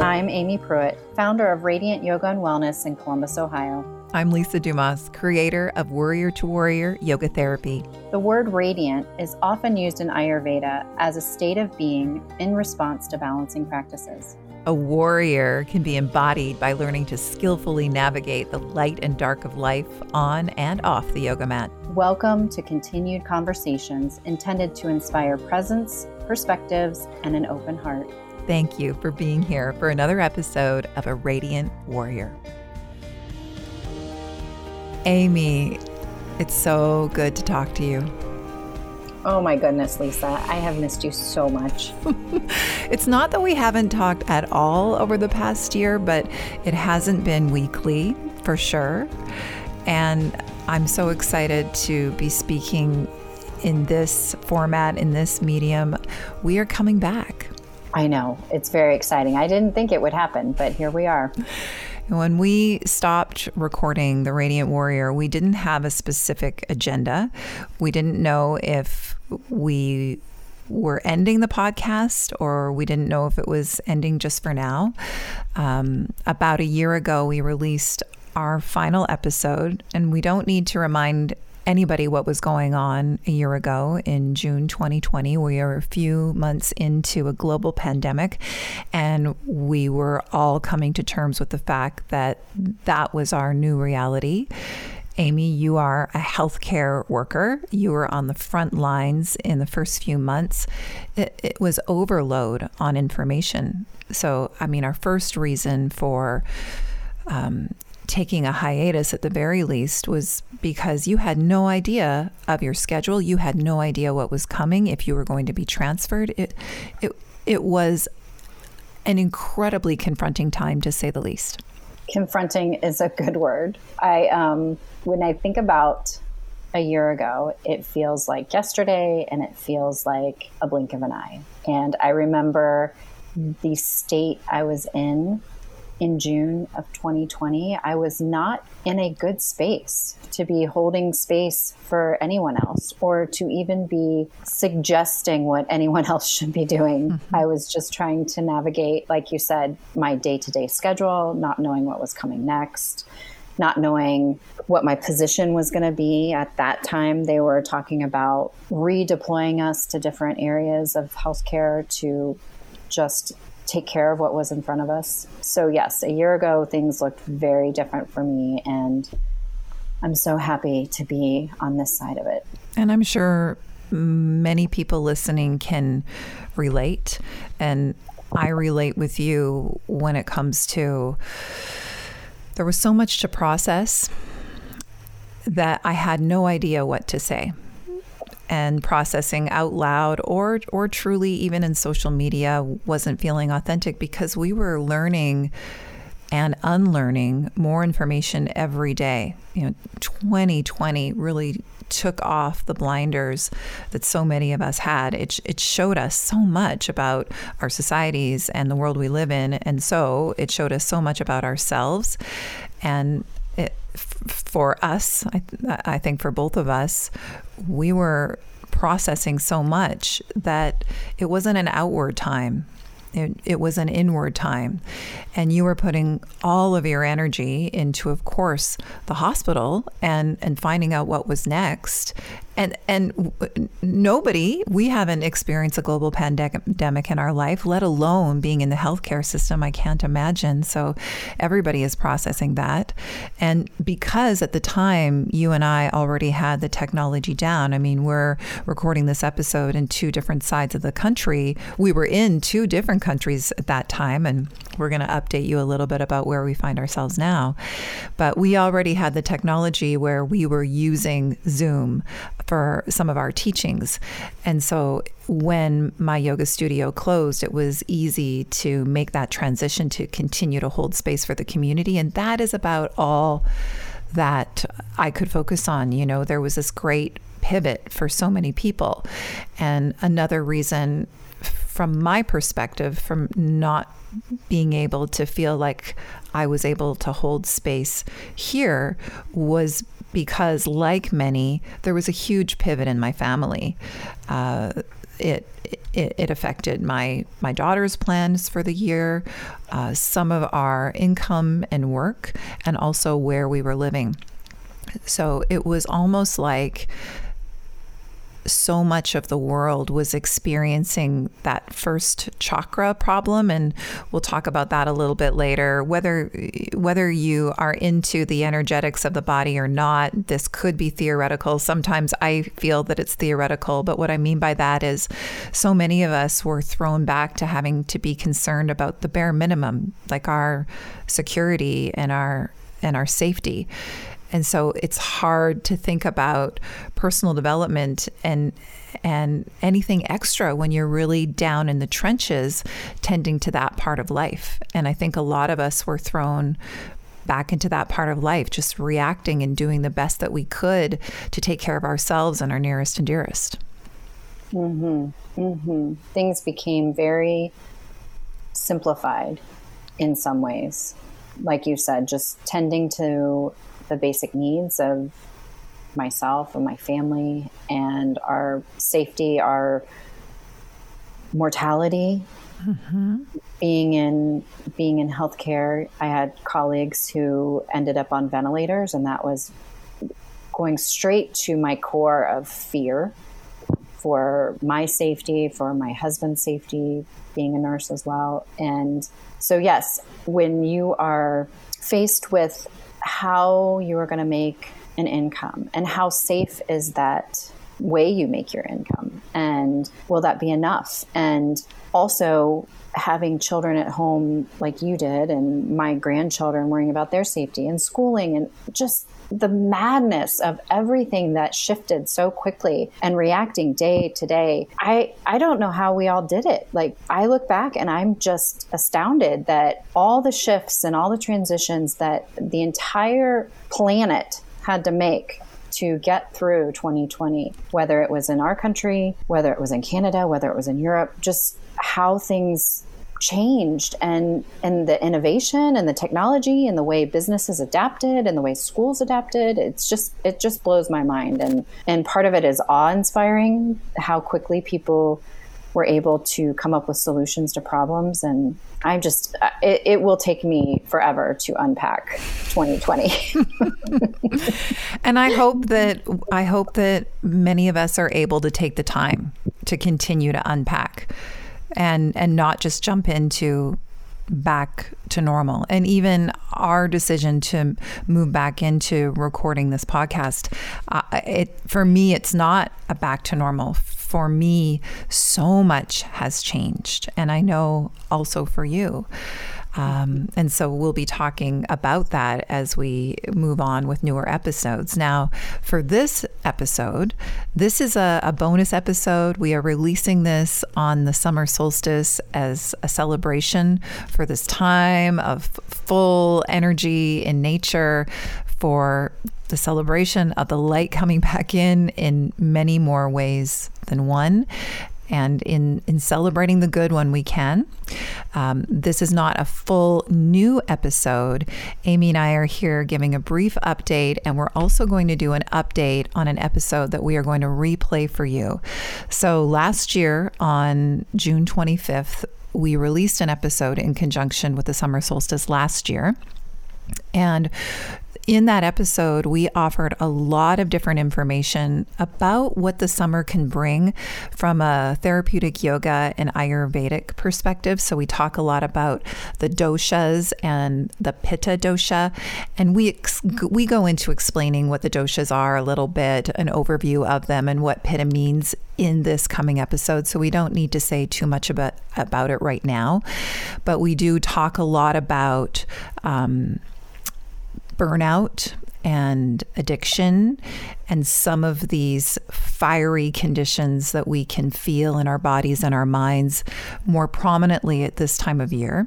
I'm Amy Pruitt, founder of Radiant Yoga and Wellness in Columbus, Ohio. I'm Lisa Dumas, creator of Warrior to Warrior Yoga Therapy. The word radiant is often used in Ayurveda as a state of being in response to balancing practices. A warrior can be embodied by learning to skillfully navigate the light and dark of life on and off the yoga mat. Welcome to continued conversations intended to inspire presence, perspectives, and an open heart. Thank you for being here for another episode of A Radiant Warrior. Amy, it's so good to talk to you. Oh my goodness, Lisa, I have missed you so much. it's not that we haven't talked at all over the past year, but it hasn't been weekly for sure. And I'm so excited to be speaking in this format, in this medium. We are coming back. I know. It's very exciting. I didn't think it would happen, but here we are. When we stopped recording The Radiant Warrior, we didn't have a specific agenda. We didn't know if we were ending the podcast or we didn't know if it was ending just for now. Um, about a year ago, we released our final episode, and we don't need to remind anybody what was going on a year ago in June 2020. We are a few months into a global pandemic, and we were all coming to terms with the fact that that was our new reality. Amy, you are a healthcare worker. You were on the front lines in the first few months. It, it, was overload on information. So, I mean, our first reason for um, taking a hiatus at the very least was because you had no idea of your schedule. You had no idea what was coming if you were going to be transferred. It it it was an incredibly confronting time to say the least. Confronting is a good word. I um when I think about a year ago, it feels like yesterday and it feels like a blink of an eye. And I remember the state I was in in June of 2020, I was not in a good space to be holding space for anyone else or to even be suggesting what anyone else should be doing. Mm-hmm. I was just trying to navigate, like you said, my day to day schedule, not knowing what was coming next. Not knowing what my position was going to be at that time, they were talking about redeploying us to different areas of healthcare to just take care of what was in front of us. So, yes, a year ago, things looked very different for me. And I'm so happy to be on this side of it. And I'm sure many people listening can relate. And I relate with you when it comes to there was so much to process that I had no idea what to say and processing out loud or or truly even in social media wasn't feeling authentic because we were learning and unlearning more information every day. You know, 2020 really took off the blinders that so many of us had. It, it showed us so much about our societies and the world we live in. And so it showed us so much about ourselves. And it, for us, I, I think for both of us, we were processing so much that it wasn't an outward time. It, it, was an inward time. And you were putting all of your energy into, of course, the hospital and, and finding out what was next and and nobody we haven't experienced a global pandemic in our life let alone being in the healthcare system i can't imagine. So everybody is processing that. And because at the time you and i already had the technology down i mean we're recording this episode in two different sides of the country. We were in two different countries at that time and we're going to update you a little bit about where we find ourselves now. But we already had the technology where we were using zoom for some of our teachings. And so when my yoga studio closed, it was easy to make that transition to continue to hold space for the community. And that is about all that I could focus on. You know, there was this great pivot for so many people. And another reason, from my perspective, from not being able to feel like I was able to hold space here was because, like many, there was a huge pivot in my family. Uh, it it, it affected my my daughter's plans for the year, uh, some of our income and work, and also where we were living. So it was almost like so much of the world was experiencing that first chakra problem and we'll talk about that a little bit later. Whether whether you are into the energetics of the body or not this could be theoretical. Sometimes i feel that it's theoretical but what i mean by that is so many of us were thrown back to having to be concerned about the bare minimum like our security and our and our safety and so it's hard to think about personal development and and anything extra when you're really down in the trenches tending to that part of life. And I think a lot of us were thrown back into that part of life, just reacting and doing the best that we could to take care of ourselves and our nearest and dearest. Mm-hmm. Mm-hmm. Things became very simplified in some ways. Like you said, just tending to the basic needs of myself and my family and our safety, our mortality. Mm-hmm. Being in being in healthcare, I had colleagues who ended up on ventilators, and that was going straight to my core of fear for my safety, for my husband's safety, being a nurse as well. And so, yes, when you are faced with how you are going to make an income and how safe is that way you make your income? And will that be enough? And also having children at home like you did and my grandchildren worrying about their safety and schooling and just the madness of everything that shifted so quickly and reacting day to day. I, I don't know how we all did it. Like, I look back and I'm just astounded that all the shifts and all the transitions that the entire planet had to make to get through 2020, whether it was in our country, whether it was in Canada, whether it was in Europe, just how things changed and and the innovation and the technology and the way businesses adapted and the way schools adapted it's just it just blows my mind. And and part of it is awe-inspiring how quickly people were able to come up with solutions to problems. And i'm just it, it will take me forever to unpack 2020 and i hope that i hope that many of us are able to take the time to continue to unpack and and not just jump into back to normal. And even our decision to move back into recording this podcast, uh, it for me, it's not a back to normal. For me, so much has changed, and I know also for you. Um, and so we'll be talking about that as we move on with newer episodes. Now, for this episode, this is a, a bonus episode. We are releasing this on the summer solstice as a celebration for this time of full energy in nature, for the celebration of the light coming back in in many more ways than one and in, in celebrating the good when we can. Um, this is not a full new episode. Amy and I are here giving a brief update, and we're also going to do an update on an episode that we are going to replay for you. So, last year on June 25th, we released an episode in conjunction with the summer solstice last year. And in that episode, we offered a lot of different information about what the summer can bring from a therapeutic yoga and Ayurvedic perspective. So, we talk a lot about the doshas and the pitta dosha. And we, ex- we go into explaining what the doshas are a little bit, an overview of them, and what pitta means in this coming episode. So, we don't need to say too much about, about it right now. But we do talk a lot about. Um, burnout and addiction and some of these fiery conditions that we can feel in our bodies and our minds more prominently at this time of year.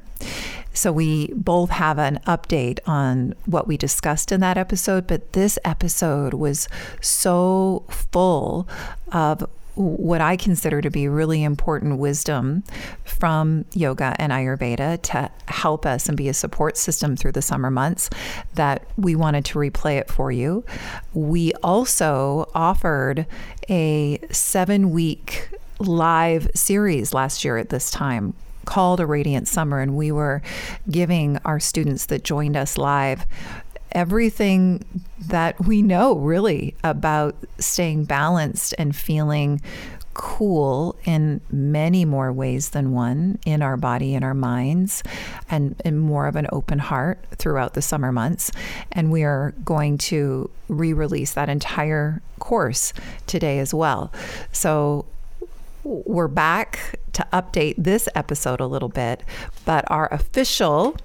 So, we both have an update on what we discussed in that episode, but this episode was so full of what I consider to be really important wisdom from yoga and Ayurveda to help us and be a support system through the summer months that we wanted to replay it for you. We also offered a seven week live series last year at this time called A Radiant Summer, and we were giving our students that joined us live everything that we know really about staying balanced and feeling cool in many more ways than one in our body in our minds and, and more of an open heart throughout the summer months. And we are going to re release that entire course today as well. So we're back to update this episode a little bit, but our official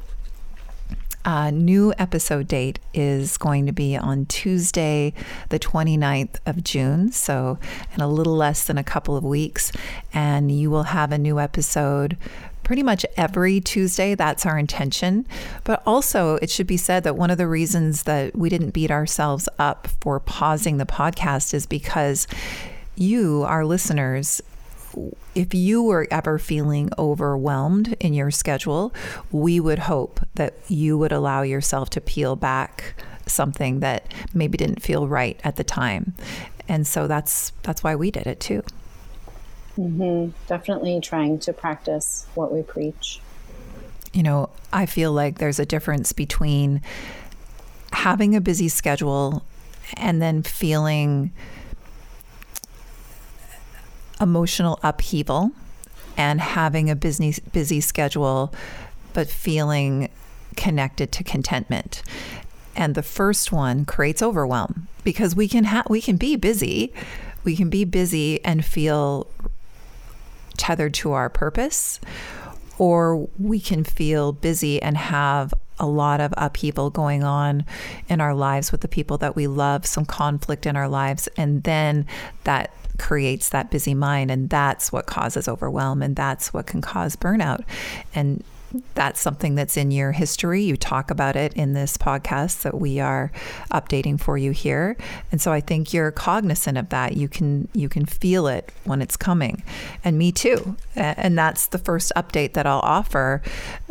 uh, new episode date is going to be on Tuesday, the 29th of June. So, in a little less than a couple of weeks. And you will have a new episode pretty much every Tuesday. That's our intention. But also, it should be said that one of the reasons that we didn't beat ourselves up for pausing the podcast is because you, our listeners, if you were ever feeling overwhelmed in your schedule, we would hope that you would allow yourself to peel back something that maybe didn't feel right at the time. And so that's that's why we did it too. Mm-hmm. Definitely trying to practice what we preach. You know, I feel like there's a difference between having a busy schedule and then feeling emotional upheaval and having a busy busy schedule but feeling connected to contentment. And the first one creates overwhelm because we can ha- we can be busy. We can be busy and feel tethered to our purpose or we can feel busy and have a lot of upheaval going on in our lives with the people that we love, some conflict in our lives, and then that creates that busy mind. And that's what causes overwhelm and that's what can cause burnout. And that's something that's in your history. You talk about it in this podcast that we are updating for you here. And so I think you're cognizant of that. You can you can feel it when it's coming. And me too. And that's the first update that I'll offer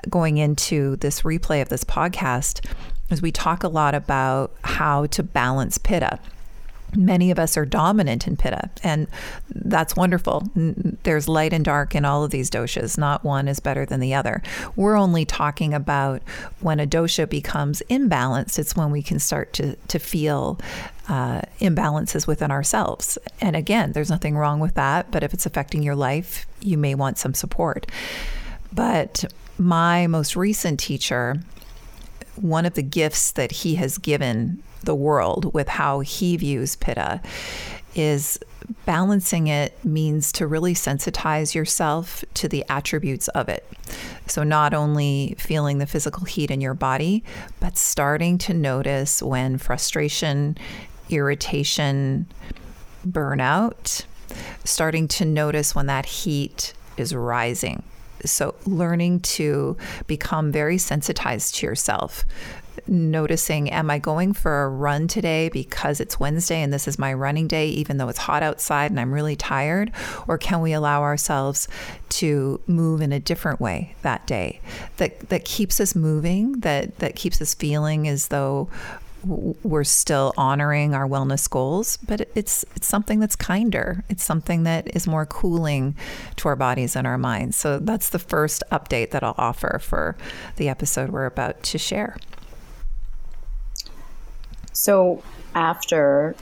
going into this replay of this podcast is we talk a lot about how to balance pitta many of us are dominant in pitta and that's wonderful. There's light and dark in all of these doshas. Not one is better than the other. We're only talking about when a dosha becomes imbalanced it's when we can start to, to feel uh, imbalances within ourselves. And again there's nothing wrong with that but if it's affecting your life you may want some support. But my most recent teacher one of the gifts that he has given the world with how he views pitta is balancing it means to really sensitize yourself to the attributes of it. So, not only feeling the physical heat in your body, but starting to notice when frustration, irritation, burnout, starting to notice when that heat is rising. So, learning to become very sensitized to yourself, noticing am I going for a run today because it's Wednesday and this is my running day, even though it's hot outside and I'm really tired? Or can we allow ourselves to move in a different way that day that, that keeps us moving, that, that keeps us feeling as though we're still honoring our wellness goals, but it's it's something that's kinder. It's something that is more cooling to our bodies and our minds. So that's the first update that I'll offer for the episode we're about to share. So after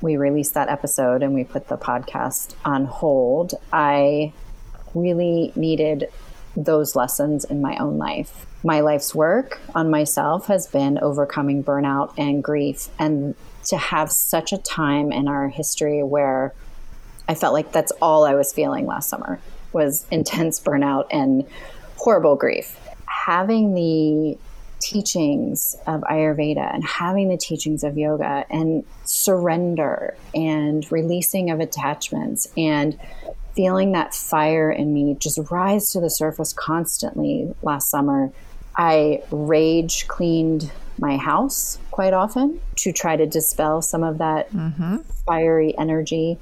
we released that episode and we put the podcast on hold, I really needed those lessons in my own life. My life's work on myself has been overcoming burnout and grief. And to have such a time in our history where I felt like that's all I was feeling last summer was intense burnout and horrible grief. Having the teachings of Ayurveda and having the teachings of yoga and surrender and releasing of attachments and feeling that fire in me just rise to the surface constantly last summer. I rage cleaned my house quite often to try to dispel some of that mm-hmm. fiery energy.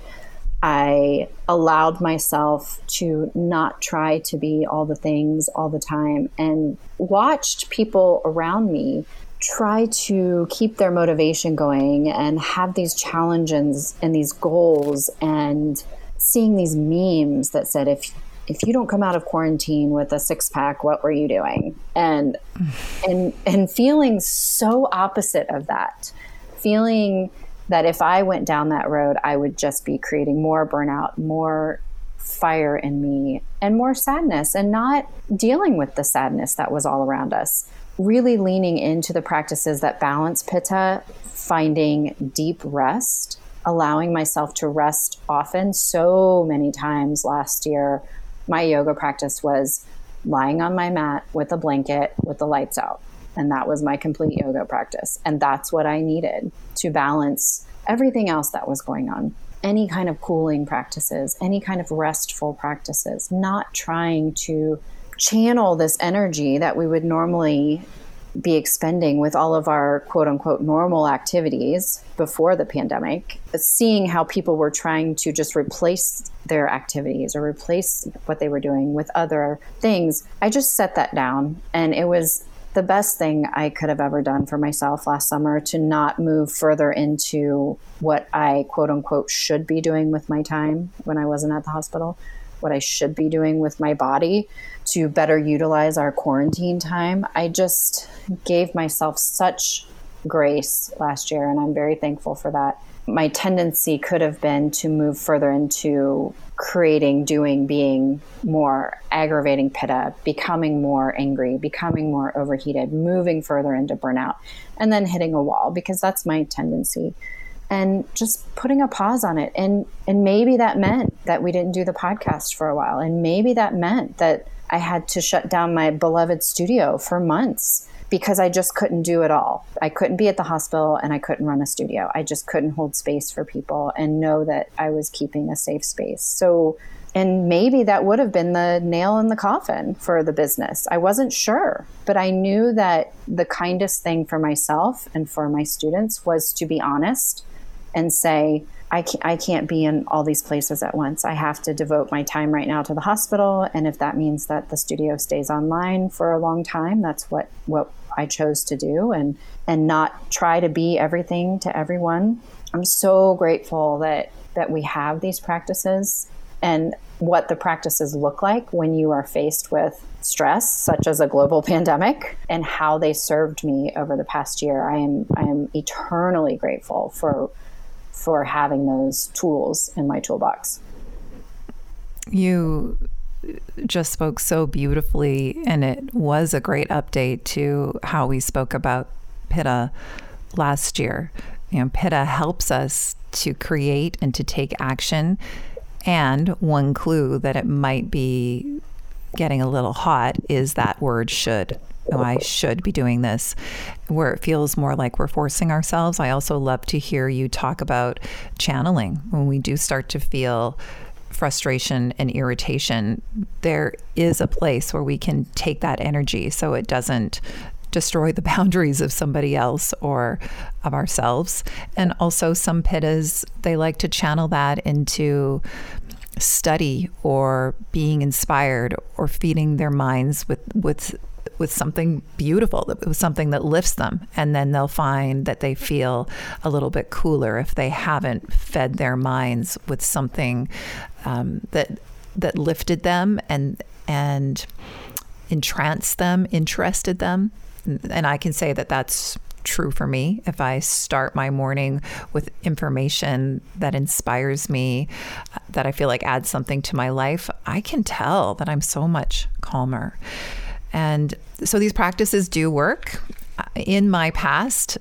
I allowed myself to not try to be all the things all the time and watched people around me try to keep their motivation going and have these challenges and these goals and seeing these memes that said if if you don't come out of quarantine with a six pack, what were you doing? And and and feeling so opposite of that. Feeling that if I went down that road, I would just be creating more burnout, more fire in me, and more sadness, and not dealing with the sadness that was all around us. Really leaning into the practices that balance pitta, finding deep rest, allowing myself to rest often. So many times last year, my yoga practice was lying on my mat with a blanket with the lights out. And that was my complete yoga practice. And that's what I needed to balance everything else that was going on. Any kind of cooling practices, any kind of restful practices, not trying to channel this energy that we would normally be expending with all of our quote unquote normal activities before the pandemic, seeing how people were trying to just replace their activities or replace what they were doing with other things, I just set that down. And it was the best thing I could have ever done for myself last summer to not move further into what I quote unquote should be doing with my time when I wasn't at the hospital, what I should be doing with my body to better utilize our quarantine time. I just gave myself such grace last year, and I'm very thankful for that. My tendency could have been to move further into creating, doing, being more aggravating pitta, becoming more angry, becoming more overheated, moving further into burnout, and then hitting a wall because that's my tendency. And just putting a pause on it. And and maybe that meant that we didn't do the podcast for a while. And maybe that meant that I had to shut down my beloved studio for months because I just couldn't do it all. I couldn't be at the hospital and I couldn't run a studio. I just couldn't hold space for people and know that I was keeping a safe space. So, and maybe that would have been the nail in the coffin for the business. I wasn't sure, but I knew that the kindest thing for myself and for my students was to be honest and say, I can't, I can't be in all these places at once. I have to devote my time right now to the hospital, and if that means that the studio stays online for a long time, that's what what I chose to do, and and not try to be everything to everyone. I'm so grateful that that we have these practices and what the practices look like when you are faced with stress such as a global pandemic and how they served me over the past year. I am I am eternally grateful for for having those tools in my toolbox. You just spoke so beautifully, and it was a great update to how we spoke about Pitta last year. You know, Pitta helps us to create and to take action. And one clue that it might be getting a little hot is that word should oh, I should be doing this, where it feels more like we're forcing ourselves. I also love to hear you talk about channeling when we do start to feel frustration and irritation. There is a place where we can take that energy so it doesn't destroy the boundaries of somebody else or of ourselves. And also, some pittas, they like to channel that into study or being inspired or feeding their minds with with with something beautiful, with something that lifts them. And then they'll find that they feel a little bit cooler if they haven't fed their minds with something um, that that lifted them and and entranced them, interested them. And I can say that that's true for me. If I start my morning with information that inspires me, that I feel like adds something to my life, I can tell that I'm so much calmer. And so these practices do work. In my past,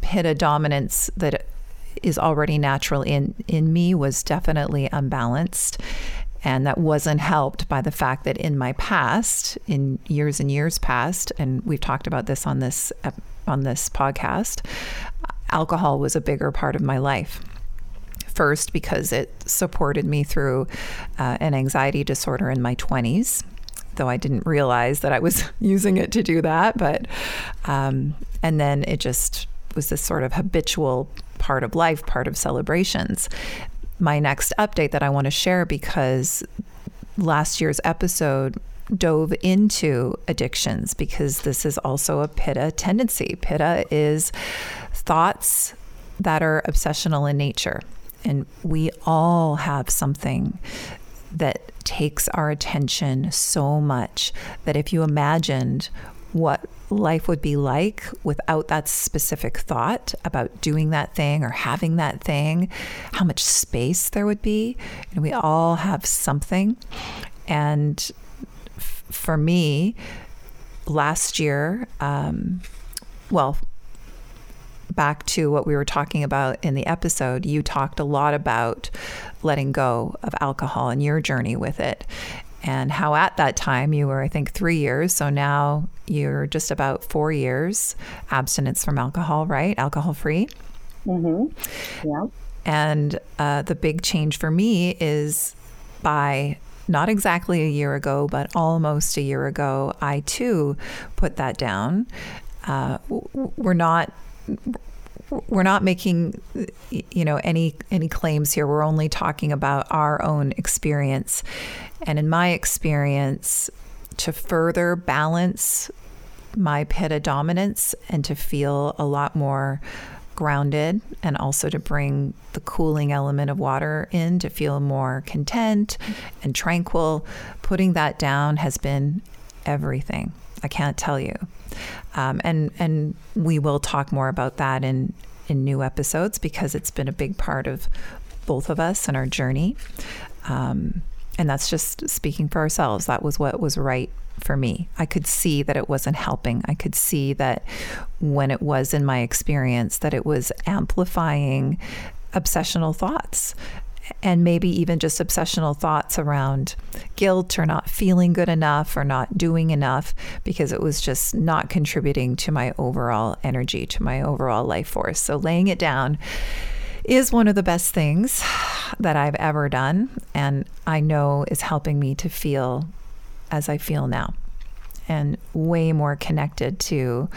pitta dominance that is already natural in, in me was definitely unbalanced. And that wasn't helped by the fact that in my past, in years and years past, and we've talked about this on this on this podcast, alcohol was a bigger part of my life first because it supported me through uh, an anxiety disorder in my 20s though I didn't realize that I was using it to do that. But, um, and then it just was this sort of habitual part of life, part of celebrations. My next update that I want to share because last year's episode dove into addictions because this is also a pitta tendency. Pitta is thoughts that are obsessional in nature. And we all have something that takes our attention so much that if you imagined what life would be like without that specific thought about doing that thing or having that thing, how much space there would be. And we all have something. And f- for me, last year, um, well, back to what we were talking about in the episode, you talked a lot about letting go of alcohol and your journey with it. And how at that time you were, I think, three years. So now you're just about four years abstinence from alcohol, right? Alcohol free. Mm-hmm. Yeah. And uh, the big change for me is by not exactly a year ago, but almost a year ago, I too put that down. Uh, we're not we're not making you know any any claims here. We're only talking about our own experience. And in my experience to further balance my pitta dominance and to feel a lot more grounded and also to bring the cooling element of water in to feel more content and tranquil putting that down has been everything. I can't tell you um, and and we will talk more about that in in new episodes because it's been a big part of both of us and our journey. Um, and that's just speaking for ourselves. That was what was right for me. I could see that it wasn't helping. I could see that when it was in my experience, that it was amplifying obsessional thoughts and maybe even just obsessional thoughts around guilt or not feeling good enough or not doing enough because it was just not contributing to my overall energy, to my overall life force. So laying it down is one of the best things that I've ever done and I know is helping me to feel as I feel now and way more connected to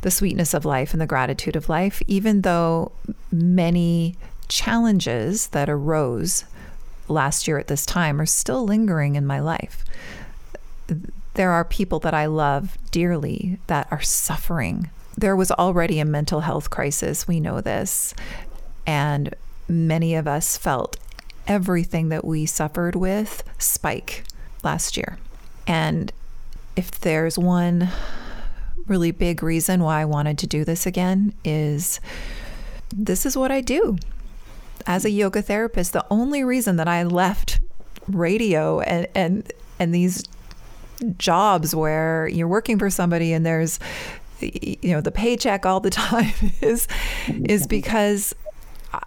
the sweetness of life and the gratitude of life, even though many challenges that arose last year at this time are still lingering in my life. There are people that I love dearly that are suffering. There was already a mental health crisis, we know this, and many of us felt everything that we suffered with spike last year. And if there's one really big reason why I wanted to do this again is this is what I do as a yoga therapist, the only reason that I left radio and and and these jobs where you're working for somebody and there's you know the paycheck all the time is is mm-hmm. because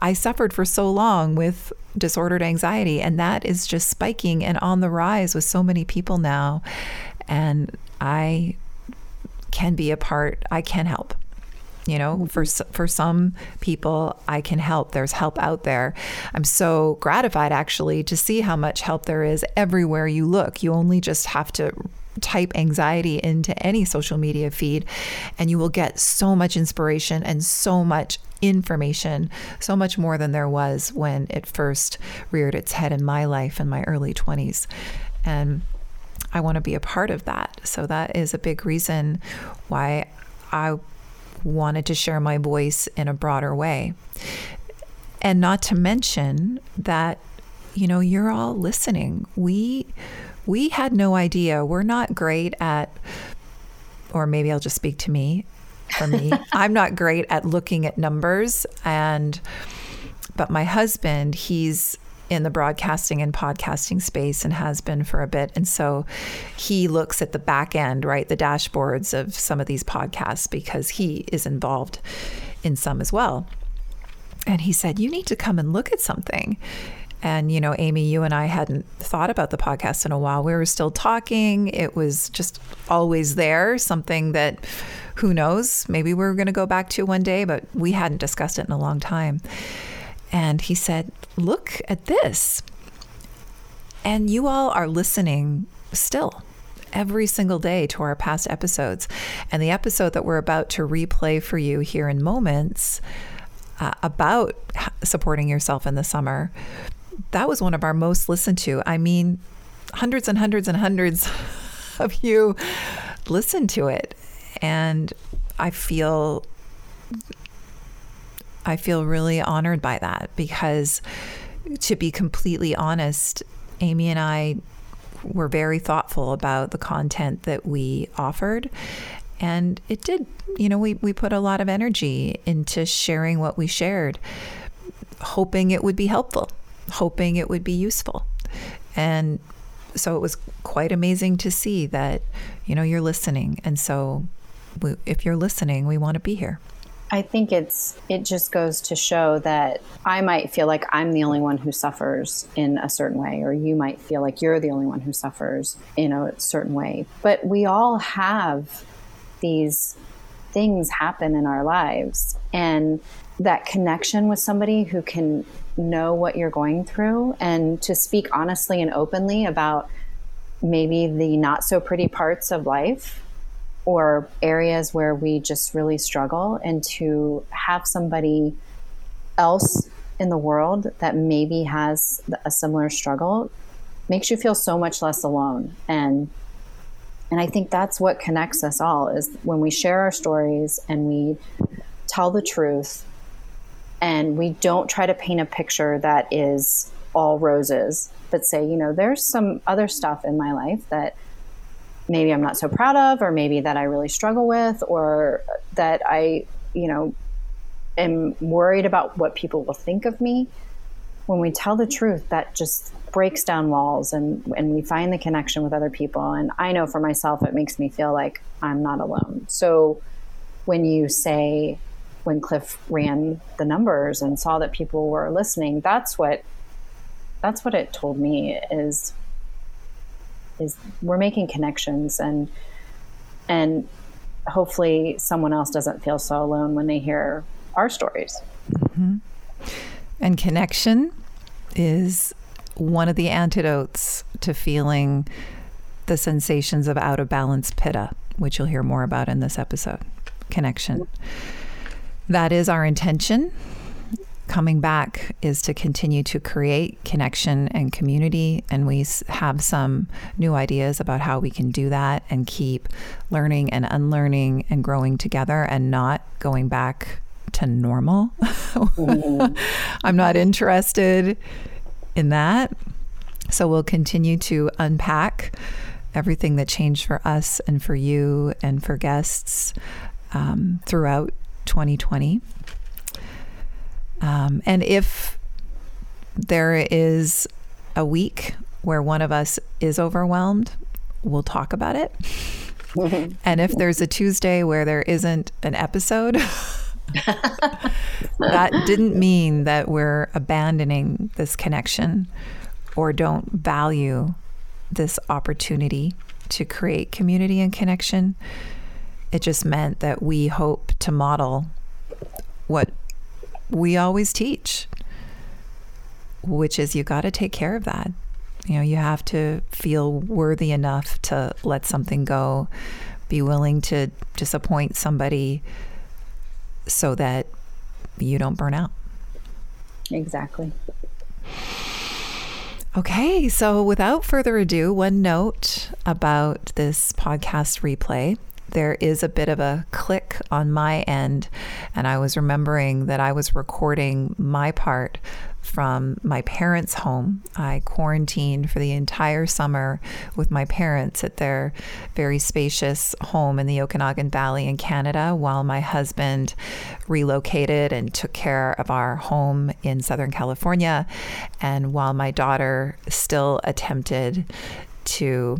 I suffered for so long with disordered anxiety and that is just spiking and on the rise with so many people now. And I can be a part I can help you know, mm-hmm. for for some people, I can help. There's help out there. I'm so gratified actually to see how much help there is everywhere you look. You only just have to type anxiety into any social media feed and you will get so much inspiration and so much information, so much more than there was when it first reared its head in my life in my early 20s. And I want to be a part of that. So that is a big reason why I wanted to share my voice in a broader way. And not to mention that, you know, you're all listening. We we had no idea. We're not great at or maybe I'll just speak to me. For me, I'm not great at looking at numbers and but my husband, he's in the broadcasting and podcasting space and has been for a bit. And so he looks at the back end, right, the dashboards of some of these podcasts because he is involved in some as well. And he said, You need to come and look at something. And, you know, Amy, you and I hadn't thought about the podcast in a while. We were still talking. It was just always there, something that who knows, maybe we we're going to go back to one day, but we hadn't discussed it in a long time. And he said, Look at this. And you all are listening still every single day to our past episodes. And the episode that we're about to replay for you here in moments uh, about supporting yourself in the summer, that was one of our most listened to. I mean, hundreds and hundreds and hundreds of you listened to it. And I feel I feel really honored by that because, to be completely honest, Amy and I were very thoughtful about the content that we offered. And it did, you know, we, we put a lot of energy into sharing what we shared, hoping it would be helpful, hoping it would be useful. And so it was quite amazing to see that, you know, you're listening. And so we, if you're listening, we want to be here. I think it's it just goes to show that I might feel like I'm the only one who suffers in a certain way or you might feel like you're the only one who suffers in a certain way. But we all have these things happen in our lives and that connection with somebody who can know what you're going through and to speak honestly and openly about maybe the not so pretty parts of life or areas where we just really struggle and to have somebody else in the world that maybe has a similar struggle makes you feel so much less alone. And and I think that's what connects us all is when we share our stories and we tell the truth and we don't try to paint a picture that is all roses but say you know there's some other stuff in my life that maybe I'm not so proud of, or maybe that I really struggle with, or that I, you know, am worried about what people will think of me. When we tell the truth, that just breaks down walls and, and we find the connection with other people. And I know for myself, it makes me feel like I'm not alone. So when you say, when Cliff ran the numbers and saw that people were listening, that's what that's what it told me is is we're making connections and and hopefully someone else doesn't feel so alone when they hear our stories. Mm-hmm. And connection is one of the antidotes to feeling the sensations of out of balance pitta, which you'll hear more about in this episode. Connection. That is our intention coming back is to continue to create connection and community. And we have some new ideas about how we can do that and keep learning and unlearning and growing together and not going back to normal. Mm-hmm. I'm not interested in that. So we'll continue to unpack everything that changed for us and for you and for guests um, throughout 2020. Um, and if there is a week where one of us is overwhelmed, we'll talk about it. and if there's a Tuesday where there isn't an episode, that didn't mean that we're abandoning this connection or don't value this opportunity to create community and connection. It just meant that we hope to model what we always teach, which is you got to take care of that. You know, you have to feel worthy enough to let something go, be willing to disappoint somebody so that you don't burn out. Exactly. Okay, so without further ado, one note about this podcast replay there is a bit of a click on my end. And I was remembering that I was recording my part from my parents' home. I quarantined for the entire summer with my parents at their very spacious home in the Okanagan Valley in Canada while my husband relocated and took care of our home in Southern California. And while my daughter still attempted to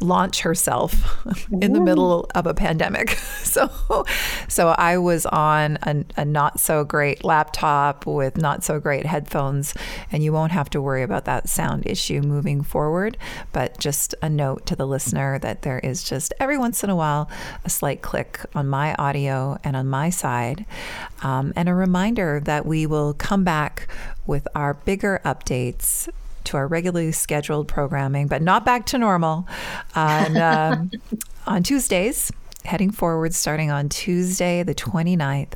launch herself in the middle of a pandemic. So, so I was on a, a, not so great laptop with not so great headphones, and you won't have to worry about that sound issue moving forward. But just a note to the listener that there is just every once in a while a slight click on my audio and on my side, um, and a reminder that we will come back with our bigger updates to our regularly scheduled programming, but not back to normal on, um, on Tuesdays, heading forward starting on Tuesday, the 29th.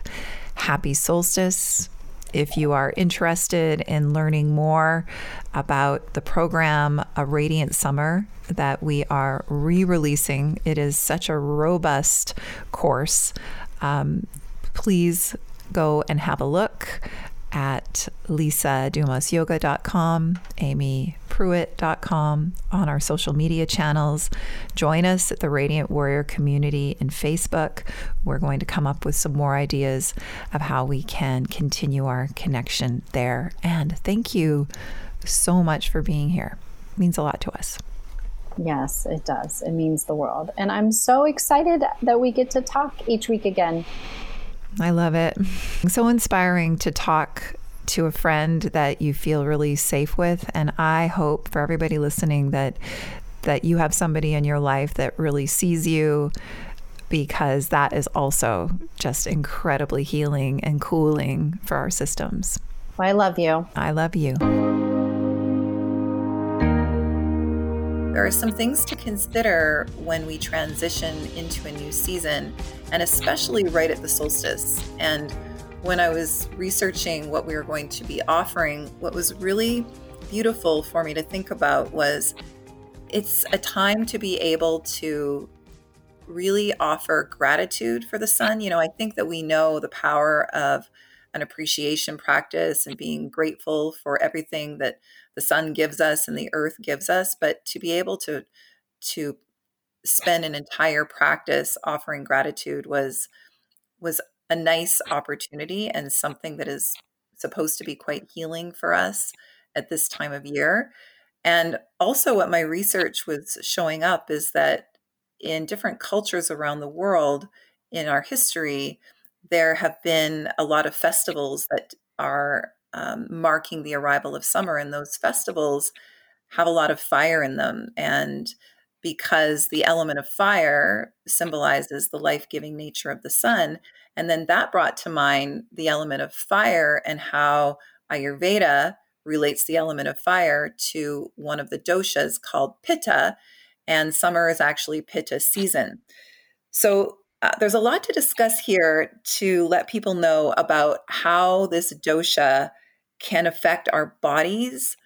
Happy solstice. If you are interested in learning more about the program A Radiant Summer that we are re releasing, it is such a robust course. Um, please go and have a look at lisadumasyoga.com, amypruitt.com, on our social media channels. Join us at the Radiant Warrior community in Facebook. We're going to come up with some more ideas of how we can continue our connection there. And thank you so much for being here. It means a lot to us. Yes, it does. It means the world. And I'm so excited that we get to talk each week again. I love it. So inspiring to talk to a friend that you feel really safe with and I hope for everybody listening that that you have somebody in your life that really sees you because that is also just incredibly healing and cooling for our systems. I love you. I love you. There are some things to consider when we transition into a new season, and especially right at the solstice. And when I was researching what we were going to be offering, what was really beautiful for me to think about was it's a time to be able to really offer gratitude for the sun. You know, I think that we know the power of an appreciation practice and being grateful for everything that the sun gives us and the earth gives us but to be able to to spend an entire practice offering gratitude was was a nice opportunity and something that is supposed to be quite healing for us at this time of year. And also what my research was showing up is that in different cultures around the world in our history there have been a lot of festivals that are um, marking the arrival of summer, and those festivals have a lot of fire in them. And because the element of fire symbolizes the life giving nature of the sun. And then that brought to mind the element of fire and how Ayurveda relates the element of fire to one of the doshas called Pitta. And summer is actually Pitta season. So uh, there's a lot to discuss here to let people know about how this dosha can affect our bodies,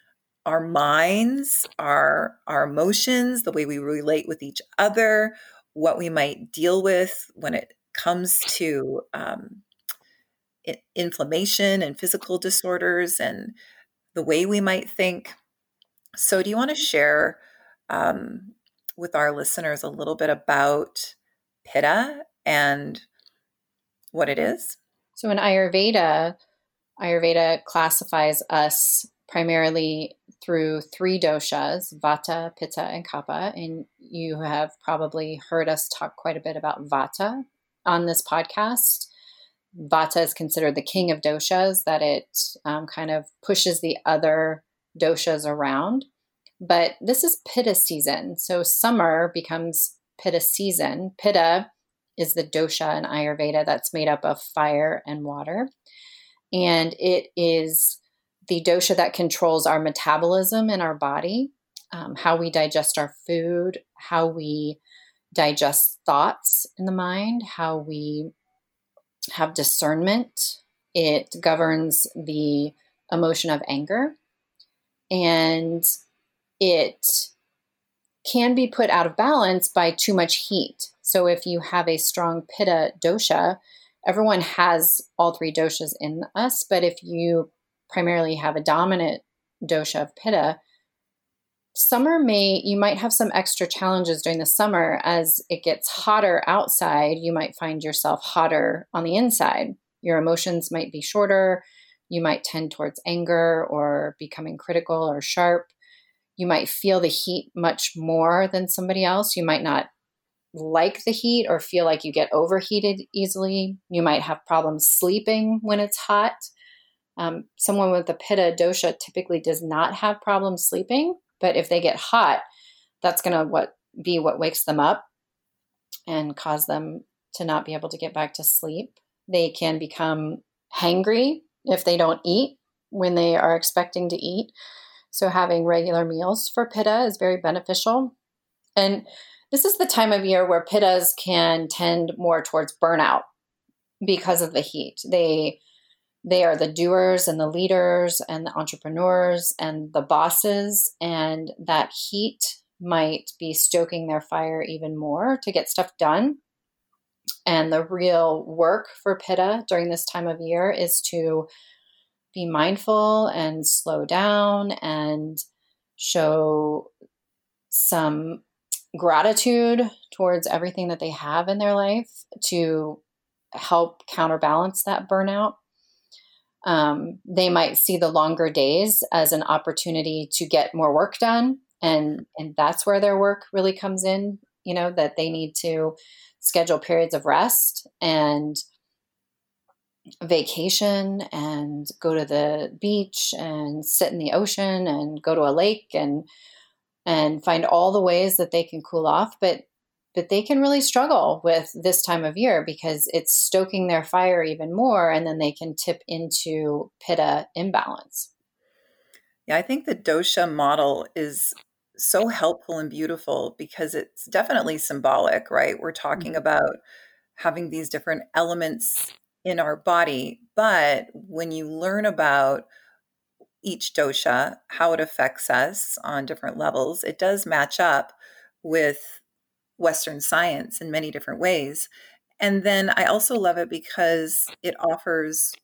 our minds, our our emotions, the way we relate with each other, what we might deal with when it comes to um, inflammation and physical disorders, and the way we might think. So, do you want to share um, with our listeners a little bit about pitta and what it is? So in Ayurveda, Ayurveda classifies us primarily through three doshas vata, pitta, and kapha. And you have probably heard us talk quite a bit about vata on this podcast. Vata is considered the king of doshas, that it um, kind of pushes the other doshas around. But this is pitta season. So summer becomes pitta season. Pitta is the dosha in Ayurveda that's made up of fire and water. And it is the dosha that controls our metabolism in our body, um, how we digest our food, how we digest thoughts in the mind, how we have discernment. It governs the emotion of anger. And it can be put out of balance by too much heat. So if you have a strong pitta dosha, everyone has all three doshas in us, but if you primarily have a dominant dosha of pitta, summer may you might have some extra challenges during the summer. As it gets hotter outside you might find yourself hotter on the inside. Your emotions might be shorter. You might tend towards anger or becoming critical or sharp you might feel the heat much more than somebody else. You might not like the heat or feel like you get overheated easily. You might have problems sleeping when it's hot. Um, someone with a pitta dosha typically does not have problems sleeping, but if they get hot, that's going to what be what wakes them up and cause them to not be able to get back to sleep. They can become hangry if they don't eat when they are expecting to eat. So, having regular meals for pitta is very beneficial. And this is the time of year where pittas can tend more towards burnout because of the heat. They they are the doers and the leaders and the entrepreneurs and the bosses and that heat might be stoking their fire even more to get stuff done. And the real work for Pitta during this time of year is to be mindful and slow down and show some gratitude towards everything that they have in their life to help counterbalance that burnout. Um, they might see the longer days as an opportunity to get more work done, and and that's where their work really comes in. You know that they need to schedule periods of rest and vacation and go to the beach and sit in the ocean and go to a lake and and find all the ways that they can cool off but but they can really struggle with this time of year because it's stoking their fire even more and then they can tip into pitta imbalance yeah i think the dosha model is so helpful and beautiful because it's definitely symbolic right we're talking mm-hmm. about having these different elements in our body but when you learn about each dosha, how it affects us on different levels, it does match up with Western science in many different ways. And then I also love it because it offers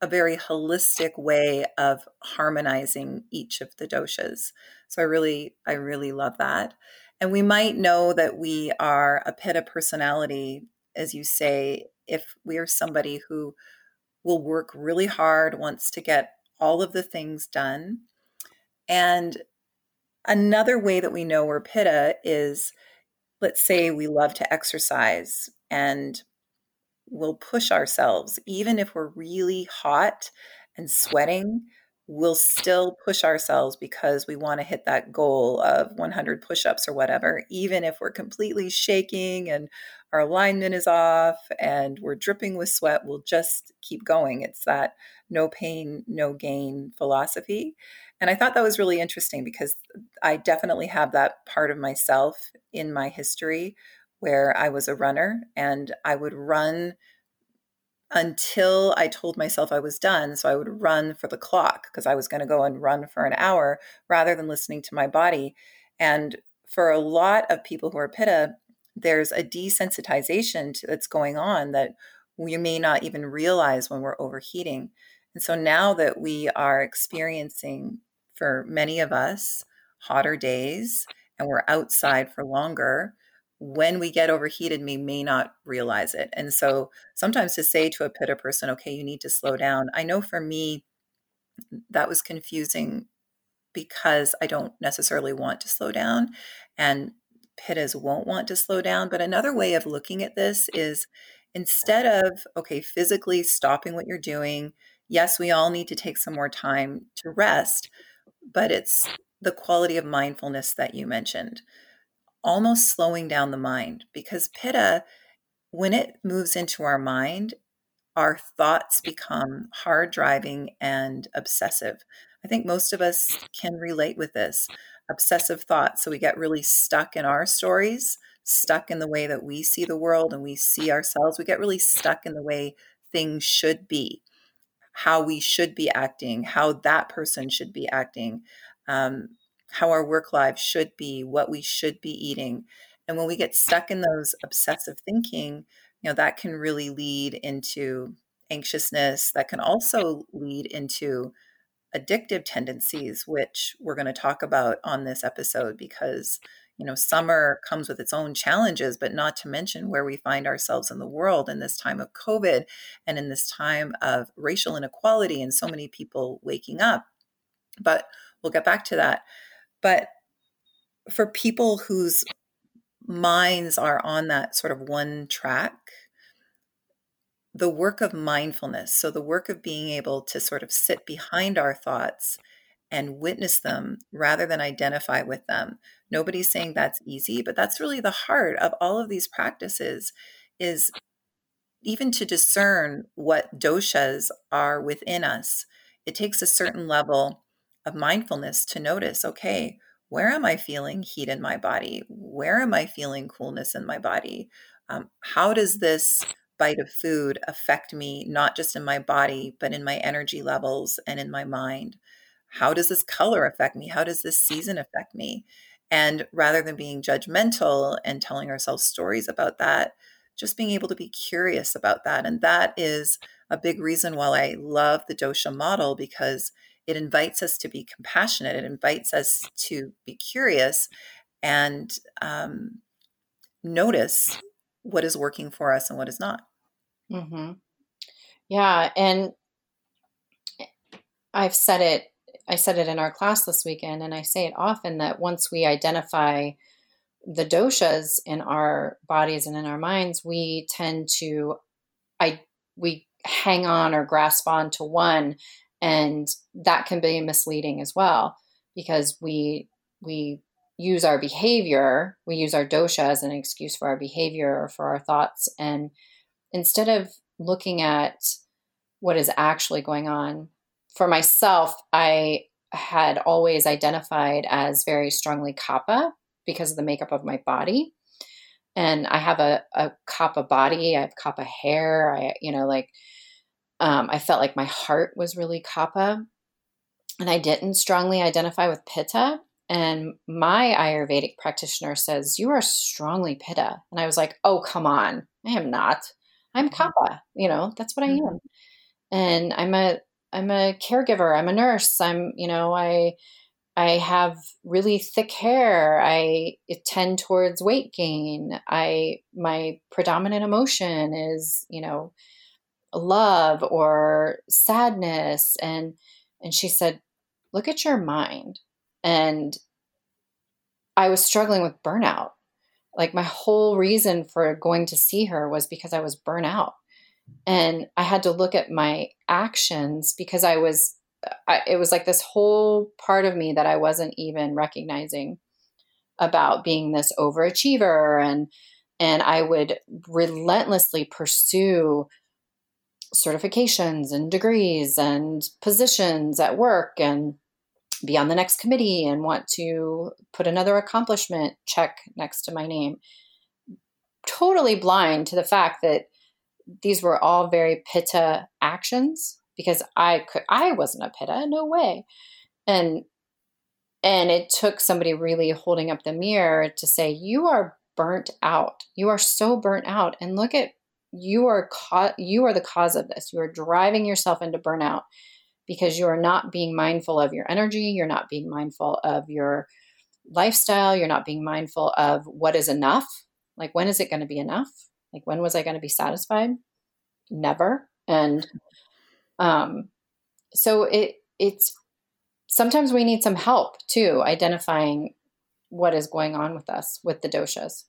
a very holistic way of harmonizing each of the doshas. So I really, I really love that. And we might know that we are a pitta personality, as you say, if we are somebody who will work really hard, wants to get all of the things done. And another way that we know we're pitta is let's say we love to exercise and we'll push ourselves, even if we're really hot and sweating, we'll still push ourselves because we want to hit that goal of 100 push ups or whatever, even if we're completely shaking and our alignment is off and we're dripping with sweat, we'll just keep going. It's that no pain, no gain philosophy. And I thought that was really interesting because I definitely have that part of myself in my history where I was a runner and I would run until I told myself I was done. So I would run for the clock because I was going to go and run for an hour rather than listening to my body. And for a lot of people who are pitta, there's a desensitization to, that's going on that we may not even realize when we're overheating. And so now that we are experiencing, for many of us, hotter days and we're outside for longer, when we get overheated, we may not realize it. And so sometimes to say to a pitta person, okay, you need to slow down. I know for me, that was confusing because I don't necessarily want to slow down. And pittas won't want to slow down. But another way of looking at this is instead of, okay, physically stopping what you're doing, yes, we all need to take some more time to rest, but it's the quality of mindfulness that you mentioned. Almost slowing down the mind because pitta when it moves into our mind our thoughts become hard driving and obsessive. I think most of us can relate with this obsessive thoughts so we get really stuck in our stories stuck in the way that we see the world and we see ourselves we get really stuck in the way things should be how we should be acting how that person should be acting um, how our work lives should be, what we should be eating. And when we get stuck in those obsessive thinking, you know, that can really lead into anxiousness, that can also lead into addictive tendencies, which we're going to talk about on this episode because, you know, summer comes with its own challenges, but not to mention where we find ourselves in the world in this time of COVID and in this time of racial inequality and so many people waking up. But we'll get back to that. But for people whose minds are on that sort of one track, the work of mindfulness, so the work of being able to sort of sit behind our thoughts and witness them rather than identify with them. Nobody's saying that's easy, but that's really the heart of all of these practices is even to discern what doshas are within us. It takes a certain level of mindfulness to notice okay, where am I feeling heat in my body? Where am I feeling coolness in my body? Um, how does this bite of food affect me, not just in my body, but in my energy levels and in my mind? How does this color affect me? How does this season affect me? And rather than being judgmental and telling ourselves stories about that, just being able to be curious about that. And that is a big reason why I love the dosha model because it invites us to be compassionate, it invites us to be curious and um, notice what is working for us and what is not. Mm-hmm. Yeah. And I've said it, I said it in our class this weekend, and I say it often that once we identify the doshas in our bodies and in our minds, we tend to, I, we hang on or grasp on to one, and that can be misleading as well because we we use our behavior, we use our dosha as an excuse for our behavior or for our thoughts, and instead of looking at what is actually going on for myself, I had always identified as very strongly kapha because of the makeup of my body. And I have a, a kapha body, I have kapha hair, I, you know, like, um, I felt like my heart was really kapha. And I didn't strongly identify with pitta. And my Ayurvedic practitioner says, You are strongly pitta. And I was like, Oh, come on. I am not. I'm mm-hmm. You know, that's what I mm-hmm. am. And I'm a I'm a caregiver. I'm a nurse. I'm, you know, I I have really thick hair. I tend towards weight gain. I my predominant emotion is, you know, love or sadness and and she said, "Look at your mind." And I was struggling with burnout. Like my whole reason for going to see her was because I was burnout. And I had to look at my actions because I was I, it was like this whole part of me that I wasn't even recognizing about being this overachiever and and I would relentlessly pursue certifications and degrees and positions at work and be on the next committee and want to put another accomplishment check next to my name totally blind to the fact that these were all very pitta actions because I could I wasn't a pitta, no way. And and it took somebody really holding up the mirror to say you are burnt out. You are so burnt out and look at you are co- you are the cause of this. You are driving yourself into burnout because you are not being mindful of your energy, you're not being mindful of your lifestyle, you're not being mindful of what is enough. Like when is it going to be enough? Like when was I going to be satisfied? Never. And um, so it it's sometimes we need some help too identifying what is going on with us with the doshas.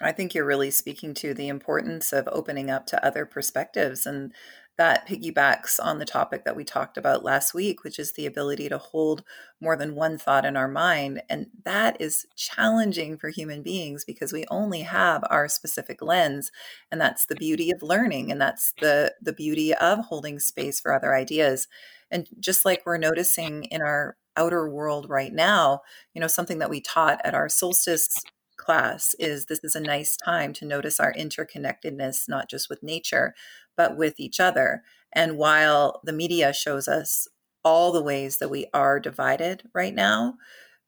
I think you're really speaking to the importance of opening up to other perspectives and that piggybacks on the topic that we talked about last week, which is the ability to hold more than one thought in our mind. And that is challenging for human beings because we only have our specific lens. And that's the beauty of learning. And that's the, the beauty of holding space for other ideas. And just like we're noticing in our outer world right now, you know, something that we taught at our solstice class is this is a nice time to notice our interconnectedness, not just with nature, but with each other. And while the media shows us all the ways that we are divided right now,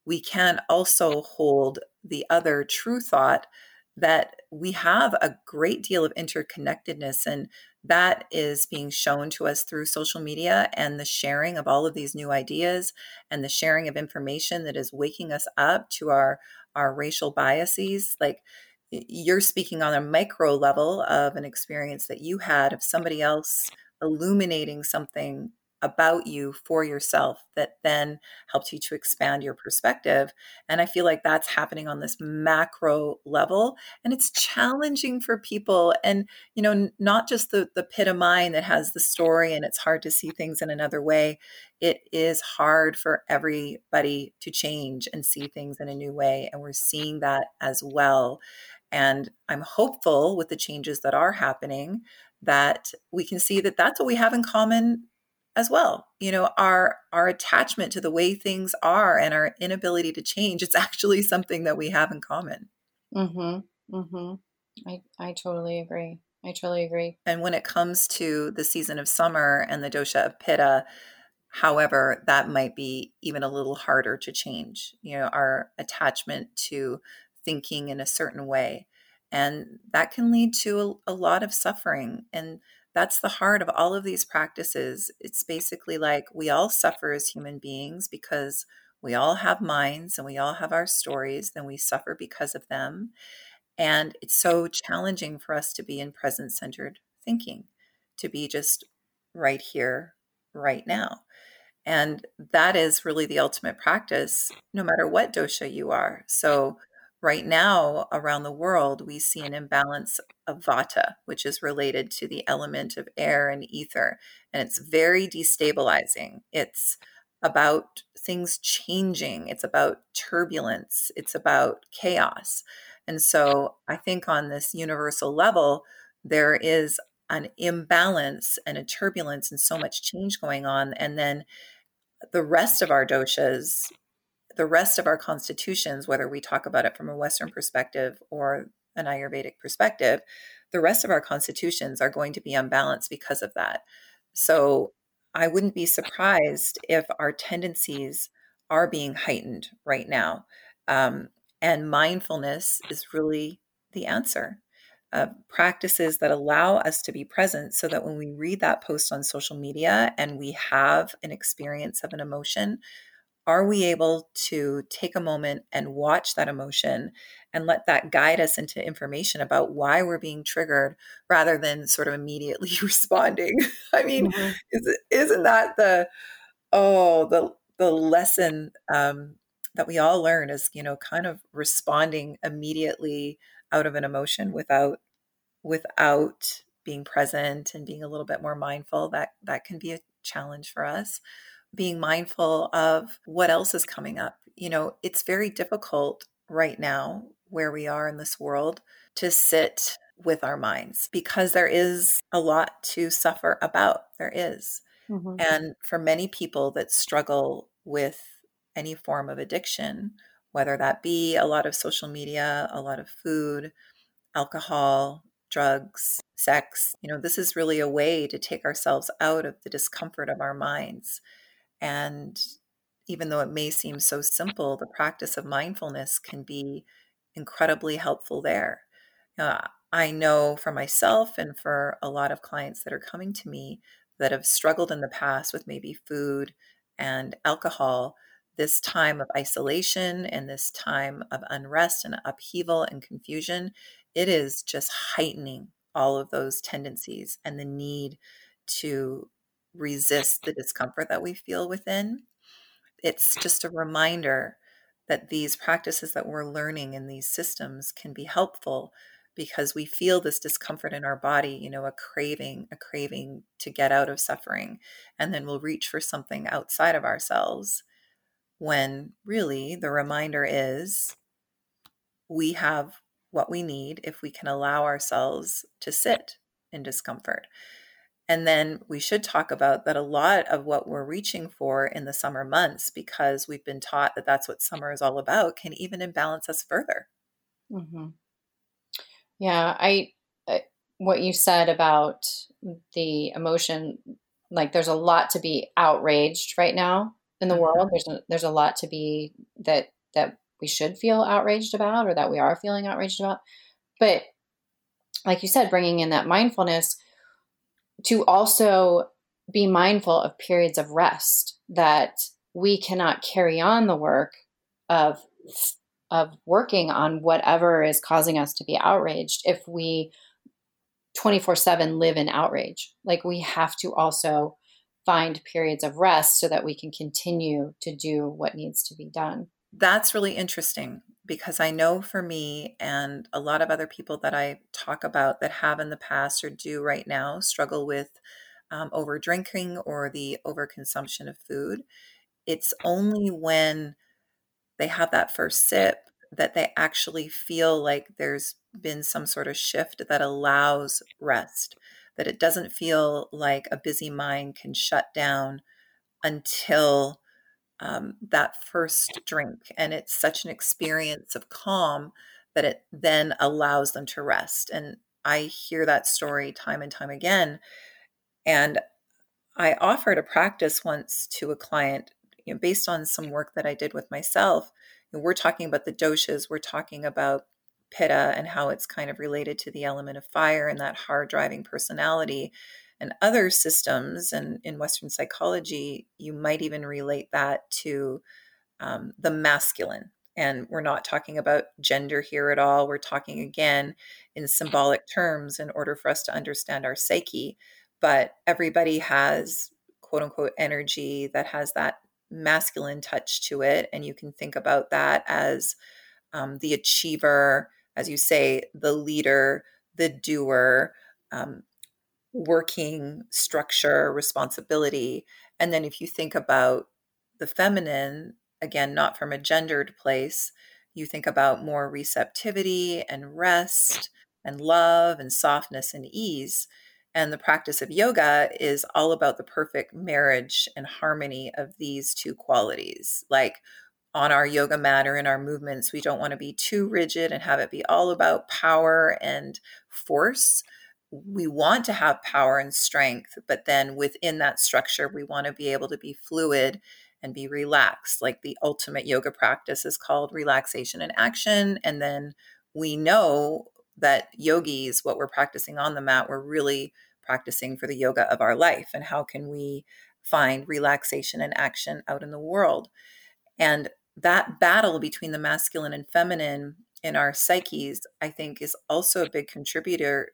we can also hold the other true thought that we have a great deal of interconnectedness and that is being shown to us through social media and the sharing of all of these new ideas and the sharing of information that is waking us up to our our racial biases like you're speaking on a micro level of an experience that you had of somebody else illuminating something about you for yourself that then helps you to expand your perspective. And I feel like that's happening on this macro level. And it's challenging for people. And, you know, not just the, the pitta mind that has the story and it's hard to see things in another way. It is hard for everybody to change and see things in a new way. And we're seeing that as well. And I'm hopeful with the changes that are happening that we can see that that's what we have in common as well. You know our our attachment to the way things are and our inability to change it's actually something that we have in common. Mhm mhm i i totally agree. I totally agree. And when it comes to the season of summer and the dosha of pitta however that might be even a little harder to change you know our attachment to thinking in a certain way. And that can lead to a, a lot of suffering. And that's the heart of all of these practices. It's basically like we all suffer as human beings because we all have minds and we all have our stories, and we suffer because of them. And it's so challenging for us to be in present centered thinking, to be just right here, right now. And that is really the ultimate practice, no matter what dosha you are. So, right now around the world, we see an imbalance of vata, which is related to the element of air and ether. And it's very destabilizing. It's about things changing, it's about turbulence, it's about chaos. And so I think on this universal level, there is an imbalance and a turbulence and so much change going on. And then the rest of our doshas, the rest of our constitutions, whether we talk about it from a Western perspective or an Ayurvedic perspective, the rest of our constitutions are going to be unbalanced because of that. So I wouldn't be surprised if our tendencies are being heightened right now. Um, and mindfulness is really the answer. Uh, practices that allow us to be present so that when we read that post on social media and we have an experience of an emotion, are we able to take a moment and watch that emotion and let that guide us into information about why we're being triggered rather than sort of immediately responding i mean mm-hmm. is, not that the oh the the lesson um, that we all learn is you know kind of responding immediately out of an emotion without without being present and being a little bit more mindful that that can be a challenge for us being mindful of what else is coming up. You know, it's very difficult right now where we are in this world to sit with our minds because there is a lot to suffer about. There is. Mm-hmm. And for many people that struggle with any form of addiction, whether that be a lot of social media, a lot of food, alcohol, drugs, sex, you know, this is really a way to take ourselves out of the discomfort of our minds and even though it may seem so simple, the practice of mindfulness can be incredibly helpful there. Uh, I know for myself and for a lot of clients that are coming to me that have struggled in the past with maybe food and alcohol, this time of isolation and this time of unrest and upheaval and confusion, it is just heightening all of those tendencies and the need to resist the discomfort that we feel within. It's just a reminder that these practices that we're learning in these systems can be helpful because we feel this discomfort in our body, you know, a craving, a craving to get out of suffering. And then we'll reach for something outside of ourselves when really the reminder is we have what we need if we can allow ourselves to sit in discomfort. And then we should talk about that a lot of what we're reaching for in the summer months, because we've been taught that that's what summer is all about, can even imbalance us further. Mm-hmm. Yeah, I, I, what you said about the emotion, like there's a lot to be outraged right now in the mm-hmm. world. There's a, there's a lot to be that that we should feel outraged about, or that we are feeling outraged about. But like you said, bringing in that mindfulness to also be mindful of periods of rest that we cannot carry on the work of of working on whatever is causing us to be outraged if we 24/7 live in outrage. Like we have to also find periods of rest so that we can continue to do what needs to be done. That's really interesting because I know for me and a lot of other people that I talk about that have in the past or do right now struggle with um, over drinking or the overconsumption of food. It's only when they have that first sip that they actually feel like there's been some sort of shift that allows rest, that it doesn't feel like a busy mind can shut down until um, that first drink. And it's such an experience of calm that it then allows them to rest. And I hear that story time and time again. And I offered a practice once to a client you know, based on some work that I did with myself. We're talking about the doshas, we're talking about pitta and how it's kind of related to the element of fire and that hard driving personality and other systems and in western psychology you might even relate that to um, the masculine. And we're not talking about gender here at all. We're talking again in symbolic terms in order for us to understand our psyche. But everybody has quote unquote energy that has that masculine touch to it and you can think about that as um, the achiever as you say the leader the doer um, working structure, responsibility. And then if you think about the feminine, again, not from a gendered place, you think about more receptivity and rest and love and softness and ease. And the practice of yoga is all about the perfect marriage and harmony of these two qualities. Like on our yoga mat or in our movements, we don't want to be too rigid and have it be all about power and force we want to have power and strength, but then within that structure, we want to be able to be fluid and be relaxed. Like the ultimate yoga practice is called relaxation and action. And then we know that yogis, what we're practicing on the mat, we're really practicing for the yoga of our life. And how can we find relaxation and action out in the world? And that battle between the masculine and feminine in our psyches, I think, is also a big contributor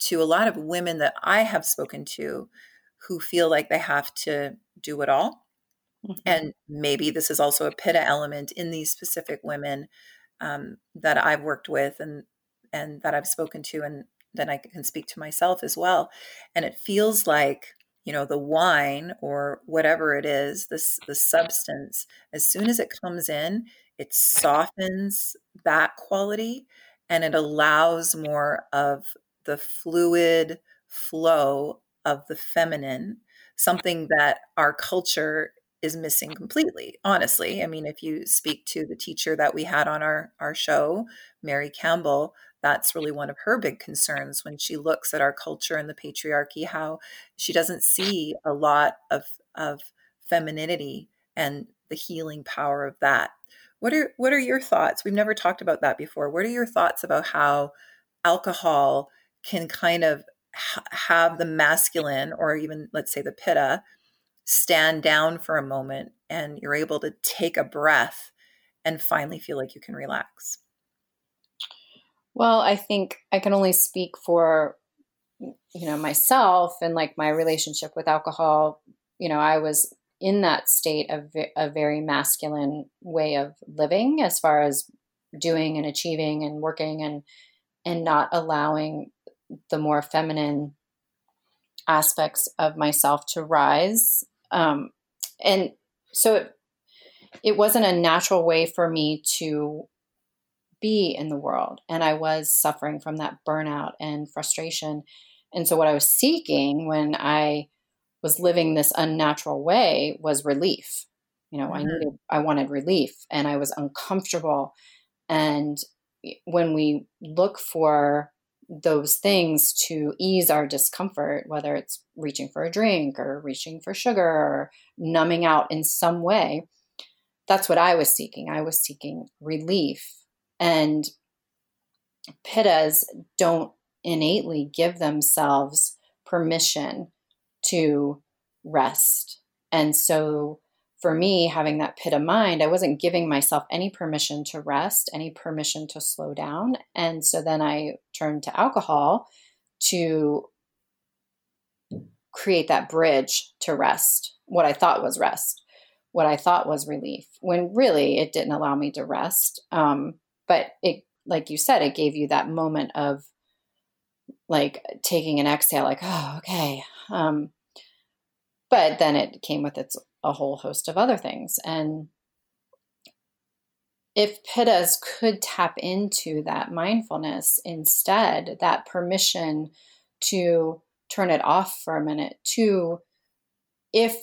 to a lot of women that I have spoken to who feel like they have to do it all. Mm-hmm. And maybe this is also a pitta element in these specific women um, that I've worked with and and that I've spoken to, and then I can speak to myself as well. And it feels like you know the wine or whatever it is, this the substance. As soon as it comes in, it softens that quality and it allows more of the fluid flow of the feminine, something that our culture is missing completely honestly. I mean if you speak to the teacher that we had on our our show mary campbell that's really one of her big concerns when she looks at our culture and the patriarchy how she doesn't see a lot of of femininity and the healing power of that. What are what are your thoughts? We've never talked about that before. What are your thoughts about how alcohol can kind of ha- have the masculine or even let's say the pitta stand down for a moment and you're able to take a breath and finally feel like you can relax. Well i think i can only speak for you know myself and like my relationship with alcohol. You know i was in that state of a very masculine way of living as far as doing and achieving and working and and not allowing the more feminine aspects of myself to rise. Um, and so it, it wasn't a natural way for me to be in the world. And I was suffering from that burnout and frustration. And so, what I was seeking when I was living this unnatural way was relief. You know, mm-hmm. I needed, I wanted relief and I was uncomfortable. And when we look for those things to ease our discomfort, whether it's reaching for a drink or reaching for sugar or numbing out in some way. That's what I was seeking. I was seeking relief. And pittas don't innately give themselves permission to rest. And so for me, having that pitta mind, I wasn't giving myself any permission to rest, any permission to slow down. And so then I turned to alcohol to create that bridge to rest, what I thought was rest, what I thought was relief, when really it didn't allow me to rest. Um, but it, like you said, it gave you that moment of like taking an exhale, like, oh, okay. Um, but then it came with its a whole host of other things. And if pittas could tap into that mindfulness instead, that permission to turn it off for a minute, to if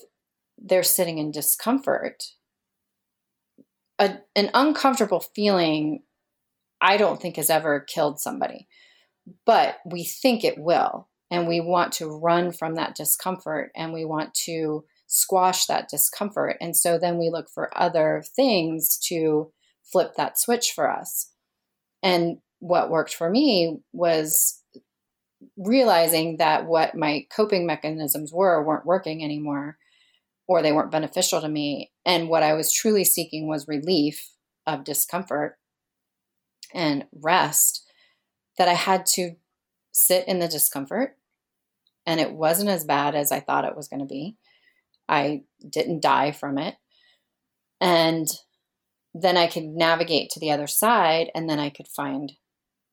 they're sitting in discomfort, a, an uncomfortable feeling, I don't think has ever killed somebody, but we think it will. And we want to run from that discomfort and we want to squash that discomfort. And so then we look for other things to flip that switch for us. And what worked for me was realizing that what my coping mechanisms were weren't working anymore or they weren't beneficial to me. And what I was truly seeking was relief of discomfort and rest, that I had to sit in the discomfort. And it wasn't as bad as I thought it was going to be. I didn't die from it. And then I could navigate to the other side and then I could find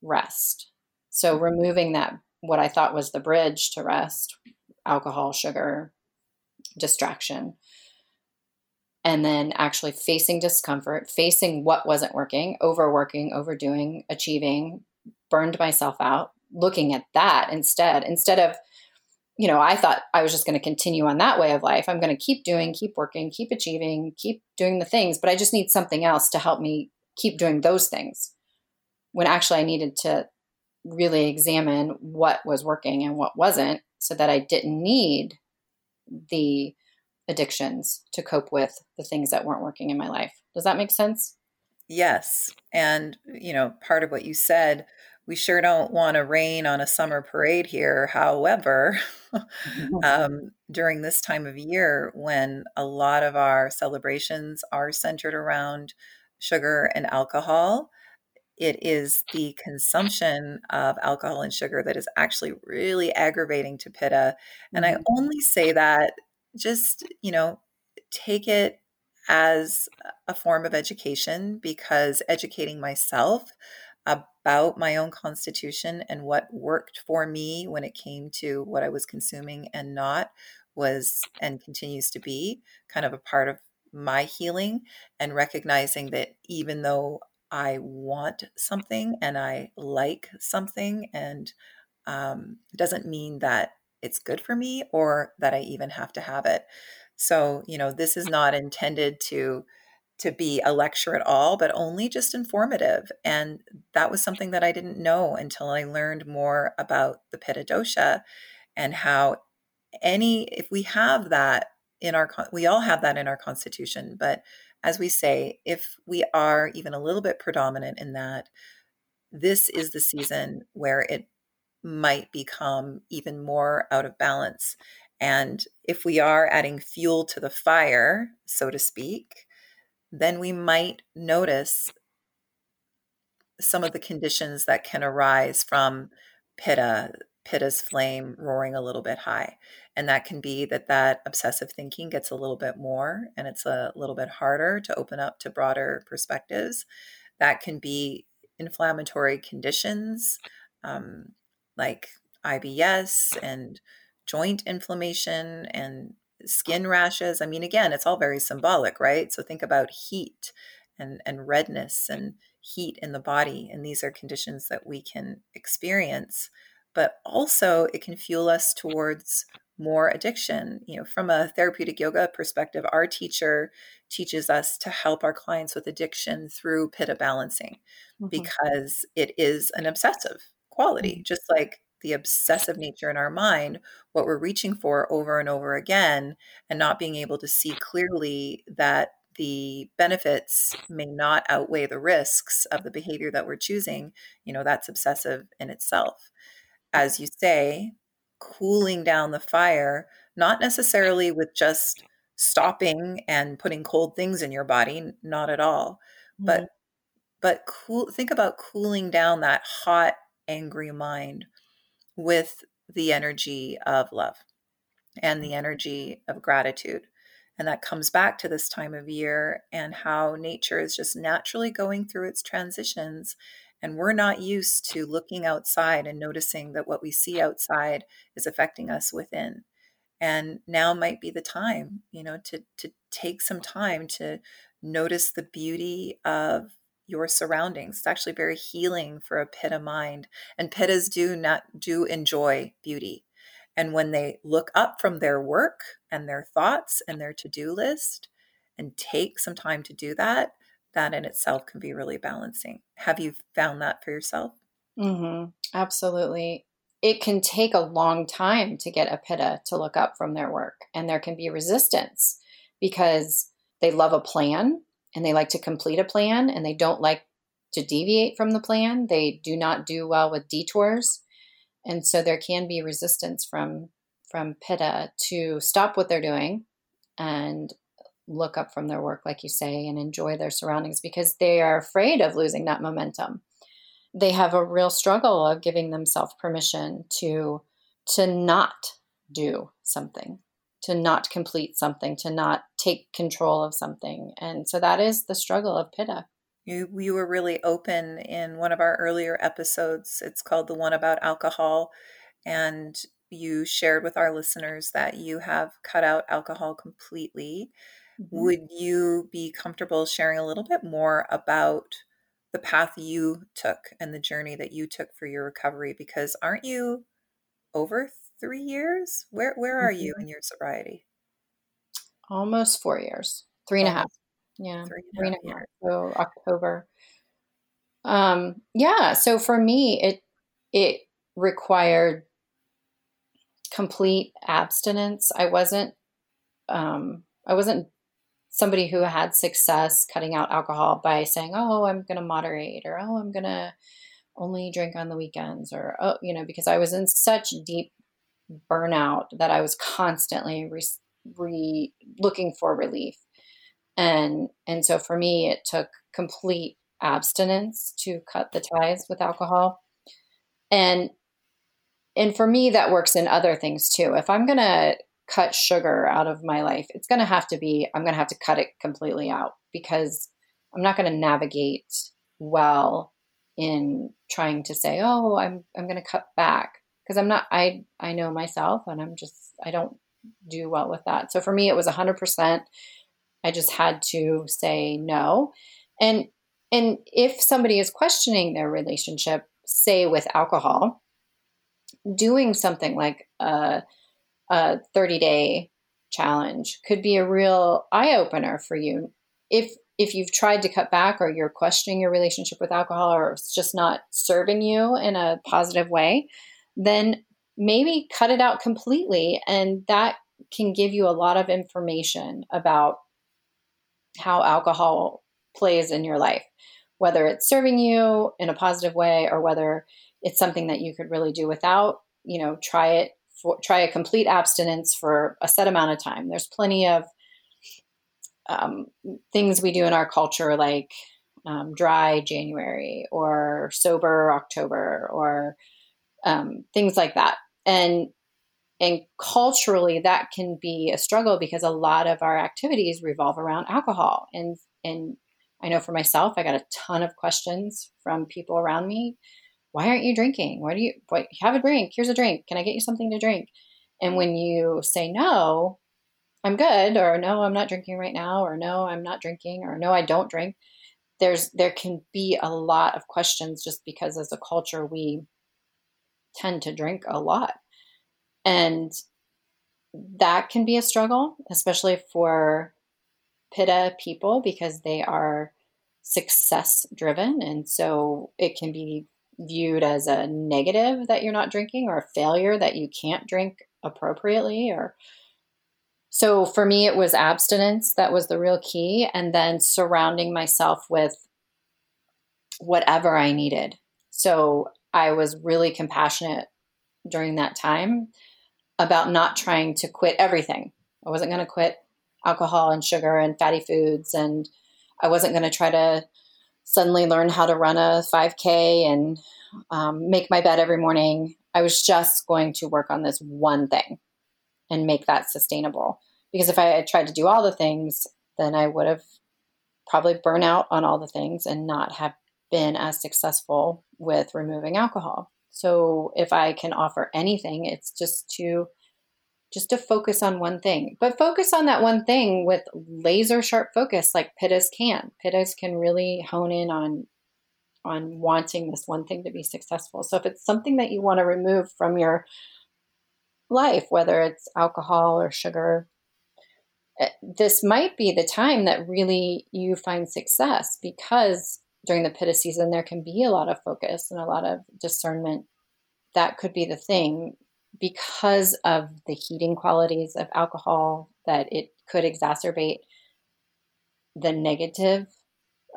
rest. So removing that, what I thought was the bridge to rest, alcohol, sugar, distraction, and then actually facing discomfort, facing what wasn't working, overworking, overdoing, achieving, burned myself out, looking at that instead, instead of, you know, I thought I was just going to continue on that way of life. I'm going to keep doing, keep working, keep achieving, keep doing the things, but I just need something else to help me keep doing those things. When actually I needed to really examine what was working and what wasn't so that I didn't need the addictions to cope with the things that weren't working in my life. Does that make sense? Yes. And, you know, part of what you said, we sure don't want to rain on a summer parade here. However, um, during this time of year when a lot of our celebrations are centered around sugar and alcohol, it is the consumption of alcohol and sugar that is actually really aggravating to pitta. And I mm-hmm. only say that just, you know, take it as a form of education because educating myself about my own constitution and what worked for me when it came to what I was consuming and not was and continues to be kind of a part of my healing and recognizing that even though I want something and I like something and um, doesn't mean that it's good for me or that I even have to have it. So, you know, this is not intended to to be a lecture at all, but only just informative. And that was something that I didn't know until I learned more about the Pitta dosha and how any if we have that in our we all have that in our constitution, but as we say, if we are even a little bit predominant in that, this is the season where it might become even more out of balance. And if we are adding fuel to the fire, so to speak, then we might notice some of the conditions that can arise from pitta, pitta's flame roaring a little bit high. And that can be that that obsessive thinking gets a little bit more and it's a little bit harder to open up to broader perspectives. That can be inflammatory conditions. Um, like IBS and joint inflammation and skin rashes. I mean, again, it's all very symbolic, right? So think about heat and, and redness and heat in the body. And these are conditions that we can experience, but also it can fuel us towards more addiction. You know, from a therapeutic yoga perspective, our teacher teaches us to help our clients with addiction through pitta balancing mm-hmm. because it is an obsessive quality, mm-hmm. just like the obsessive nature in our mind, what we're reaching for over and over again, and not being able to see clearly that the benefits may not outweigh the risks of the behavior that we're choosing, you know, that's obsessive in itself. As you say, cooling down the fire, not necessarily with just stopping and putting cold things in your body, not at all, mm-hmm. but but cool think about cooling down that hot angry mind with the energy of love and the mm. energy of gratitude. And that comes back to this time of year and how nature is just naturally going through its transitions. And we're not used to looking outside and noticing that what we see outside is affecting us within. And now might be the time, you know, to, to take some time to notice the beauty of your surroundings. It's actually very healing for a pitta mind. And pittas do not do enjoy beauty. And when they look up from their work and their thoughts and their to-do list and take some time to do that, that in itself can be really balancing. Have you found that for yourself? Mm-hmm. Absolutely. It can take a long time to get a pitta to look up from their work, and there can be resistance because they love a plan and they like to complete a plan and they don't like to deviate from the plan. They do not do well with detours. And so there can be resistance from from Pitta to stop what they're doing and look up from their work, like you say, and enjoy their surroundings because they are afraid of losing that momentum. They have a real struggle of giving themselves permission to to not do something, to not complete something, to not take control of something. And so that is the struggle of Pitta. You, you were really open in one of our earlier episodes. It's called The One About Alcohol. And you shared with our listeners that you have cut out alcohol completely. Mm-hmm. Would you be comfortable sharing a little bit more about the path you took and the journey that you took for your recovery? Because aren't you over three years? Where where are you mm-hmm. in your sobriety? Almost four years. Three and a half. Yeah. Three and, three and a half. So October. Um, yeah. So for me, it it required complete abstinence. I wasn't um I wasn't somebody who had success cutting out alcohol by saying, "Oh, I'm going to moderate," or "Oh, I'm going to only drink on the weekends," or "Oh, you know," because I was in such deep burnout that I was constantly re, re looking for relief, and and so for me, it took complete abstinence to cut the ties with alcohol, and and for me, that works in other things too. If I'm going to cut sugar out of my life, it's going to have to be, I'm going to have to cut it completely out because I'm not going to navigate well in trying to say, oh, I'm, I'm going to cut back because I'm not, I, I know myself and I'm just, I don't do well with that. So for me, it was 100%. I just had to say no. And, and if somebody is questioning their relationship, say with alcohol, doing something like a, a 30 day challenge could be a real eye opener for you. If if you've tried to cut back or you're questioning your relationship with alcohol or it's just not serving you in a positive way, then maybe cut it out completely and that can give you a lot of information about how alcohol plays in your life, whether it's serving you in a positive way or whether it's something that you could really do without. You know, try it for try a complete abstinence for a set amount of time. There's plenty of um, things we do in our culture, like um, dry January or sober October or um, things like that. And and culturally, that can be a struggle because a lot of our activities revolve around alcohol. And and I know for myself, I got a ton of questions from people around me why aren't you drinking? Why do you what, have a drink? Here's a drink. Can I get you something to drink? And when you say no, I'm good, or no, I'm not drinking right now, or no, I'm not drinking, or no, I don't drink. There's there can be a lot of questions just because as a culture we tend to drink a lot. And that can be a struggle, especially for Pitta people because they are success driven. And so it can be viewed as a negative that you're not drinking or a failure that you can't drink appropriately or so for me it was abstinence that was the real key and then surrounding myself with whatever I needed. So I was really compassionate during that time about not trying to quit everything. I wasn't going to quit alcohol and sugar and fatty foods and I wasn't going to try to suddenly learn how to run a 5K and um, make my bed every morning. I was just going to work on this one thing and make that sustainable. Because if I had tried to do all the things, then I would have probably burn out on all the things and not have been as successful with removing alcohol. So if I can offer anything, it's just to just to focus on one thing, but focus on that one thing with laser sharp focus, like Pittas can. Pittas can really hone in on on wanting this one thing to be successful. So if it's something that you want to remove from your life, whether it's alcohol or sugar, eh, this might be the time that really you find success because during the pitta season there can be a lot of focus and a lot of discernment. That could be the thing because of the heating qualities of alcohol that it could exacerbate the negative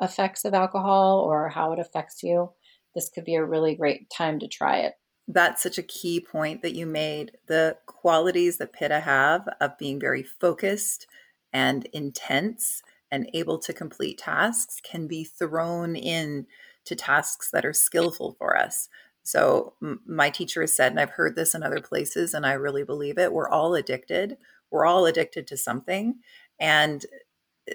effects of alcohol or how it affects you, this could be a really great time to try it. That's such a key point that you made. The qualities that Pitta have of being very focused and intense and able to complete tasks can be thrown in to tasks that are skillful for us. So, my teacher has said, and I've heard this in other places, and I really believe it we're all addicted. We're all addicted to something. And eh,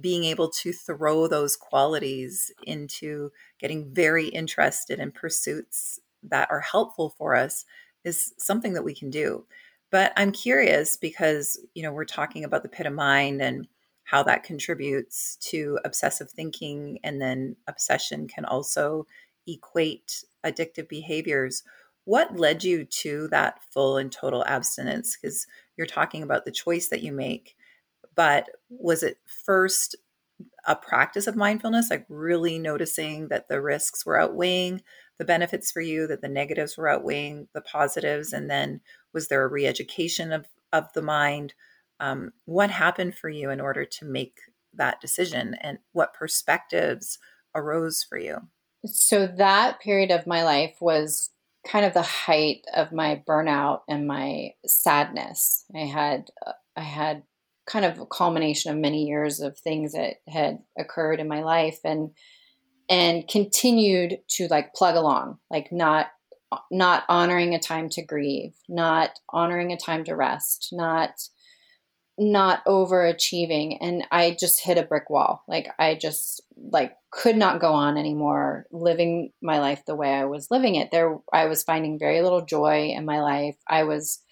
being able to throw those qualities into getting very interested in pursuits that are helpful for us is something that we can do. But I'm curious because, you know, we're talking about the pitta mind and how that contributes to obsessive thinking and then obsession can also equate addictive behaviors. What led you to that full and total abstinence? Because you're talking about the choice that you make, but was it first a practice of mindfulness, like really noticing that the risks were outweighing the benefits for you, that the negatives were outweighing the positives, and then was there a re-education of of the mind? Um, what happened for you in order to make that decision, and what perspectives arose for you? So that period of my life was kind of the height of my burnout and my sadness. I had I had kind of a culmination of many years of things that had occurred in my life and and continued to like plug along, like not not honoring a time to grieve, not honoring a time to rest, not not overachieving and I just hit a brick wall. Like I just like could not go on anymore living my life the way I was living it. There I was finding very little joy in my life. I was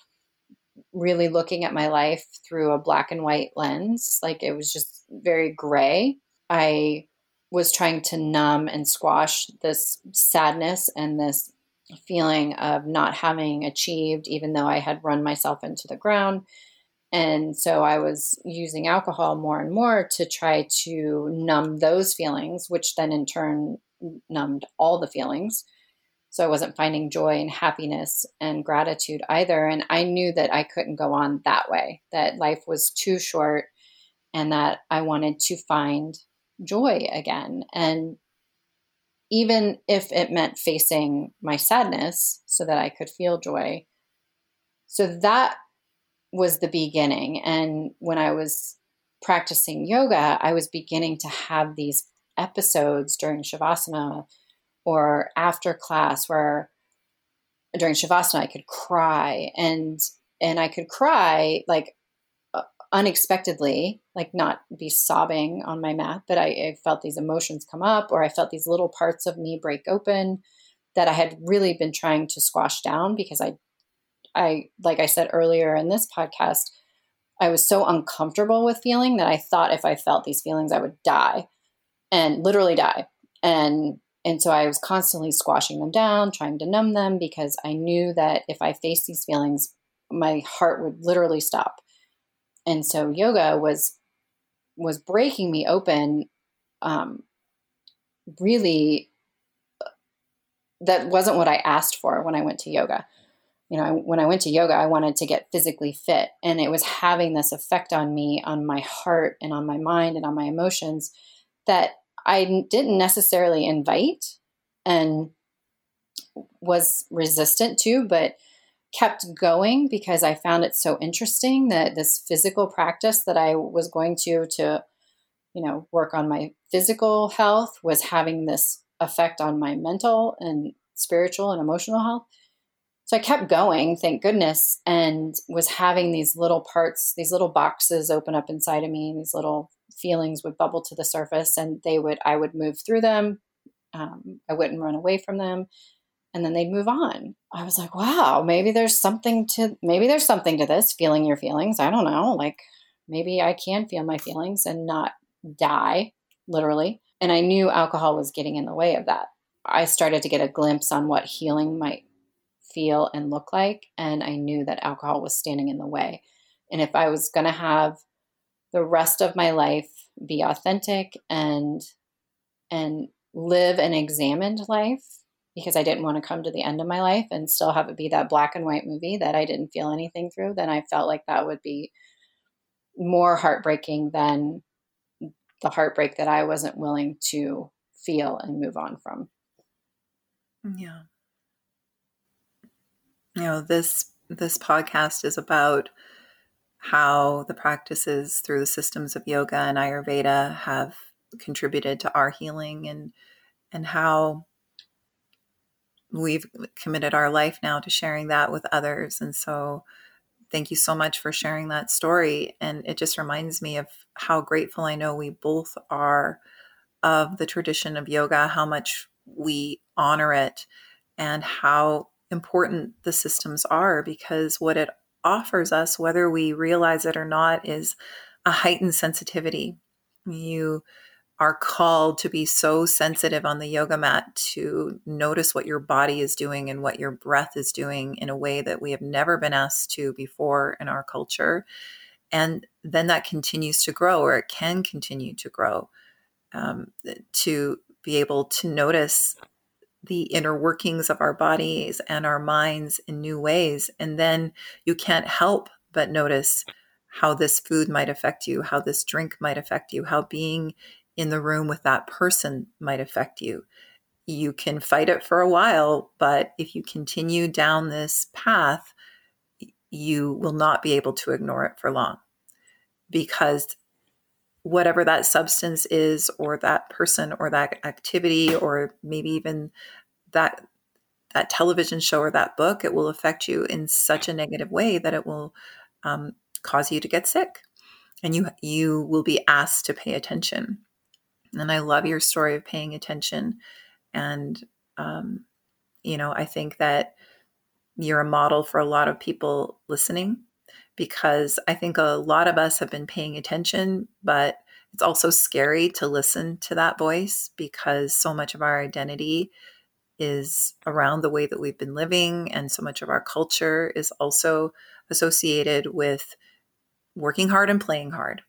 really looking at my life through a black and white lens. Like it was just very gray. I was trying to numb and squash this sadness and this feeling of not having achieved, even though I had run myself into the ground. And so I was using alcohol more and more to try to numb those feelings, which then in turn numbed all the feelings. So I wasn't finding joy and happiness and gratitude either. And I knew that I couldn't go on that way, that life was too short and that I wanted to find joy again. And even if it meant facing my sadness so that I could feel joy. So that was the beginning. And when I was practicing yoga, I was beginning to have these episodes during Shavasana or after class where during Shavasana I could cry and and I could cry like uh, unexpectedly, like not be sobbing on my mat, but I, I felt these emotions come up or I felt these little parts of me break open that I had really been trying to squash down because I I, like I said earlier in this podcast, I was so uncomfortable with feeling that I thought if I felt these feelings, I would die and literally die. And and so I was constantly squashing them down, trying to numb them because I knew that if I faced these feelings, my heart would literally stop. And so yoga was was breaking me open um, really that wasn't what I asked for when I went to yoga you know, when I went to yoga, I wanted to get physically fit, and it was having this effect on me, on my heart, and on my mind, and on my emotions that I didn't necessarily invite and was resistant to, but kept going because I found it so interesting that this physical practice that I was going to to you know work on my physical health was having this effect on my mental and spiritual and emotional health so I kept going, thank goodness, and was having these little parts, these little boxes open up inside of me. These little feelings would bubble to the surface, and they would, I would move through them. Um, I wouldn't run away from them, and then they'd move on. I was like, wow, maybe there's something to, maybe there's something to this feeling your feelings. I don't know. Like maybe I can feel my feelings and not die, literally. And I knew alcohol was getting in the way of that. I started to get a glimpse on what healing might feel and look like. And I knew that alcohol was standing in the way. And if I was going to have the rest of my life be authentic and and live an examined life because I didn't want to come to the end of my life and still have it be that black and white movie that I didn't feel anything through, then I felt like that would be more heartbreaking than the heartbreak that I wasn't willing to feel and move on from. Yeah. You know, this this podcast is about how the practices through the systems of yoga and ayurveda have contributed to our healing and and how we've committed our life now to sharing that with others. And so thank you so much for sharing that story. And it just reminds me of how grateful I know we both are of the tradition of yoga how much we honor it and how important the systems are because what it offers us, whether we realize it or not, is a heightened sensitivity. You are called to be so sensitive on the yoga mat to notice what your body is doing and what your breath is doing in a way that we have never been asked to before in our culture. And then that continues to grow, or it can continue to grow, um, to be able to notice the inner workings of our bodies and our minds in new ways. And then you can't help but notice how this food might affect you, how this drink might affect you, how being in the room with that person might affect you. You can fight it for a while, but if you continue down this path, you will not be able to ignore it for long because whatever that substance is or that person or that activity or maybe even that that television show or that book it will affect you in such a negative way that it will um, cause you to get sick. And you you will be asked to pay attention. And i love your story of paying attention. And um, you know i think that you're a model for a lot of people listening because I think a lot of us have been paying attention, but it's also scary to listen to that voice because so much of our identity is around the way that we've been living, and so much of our culture is also associated with working hard and playing hard.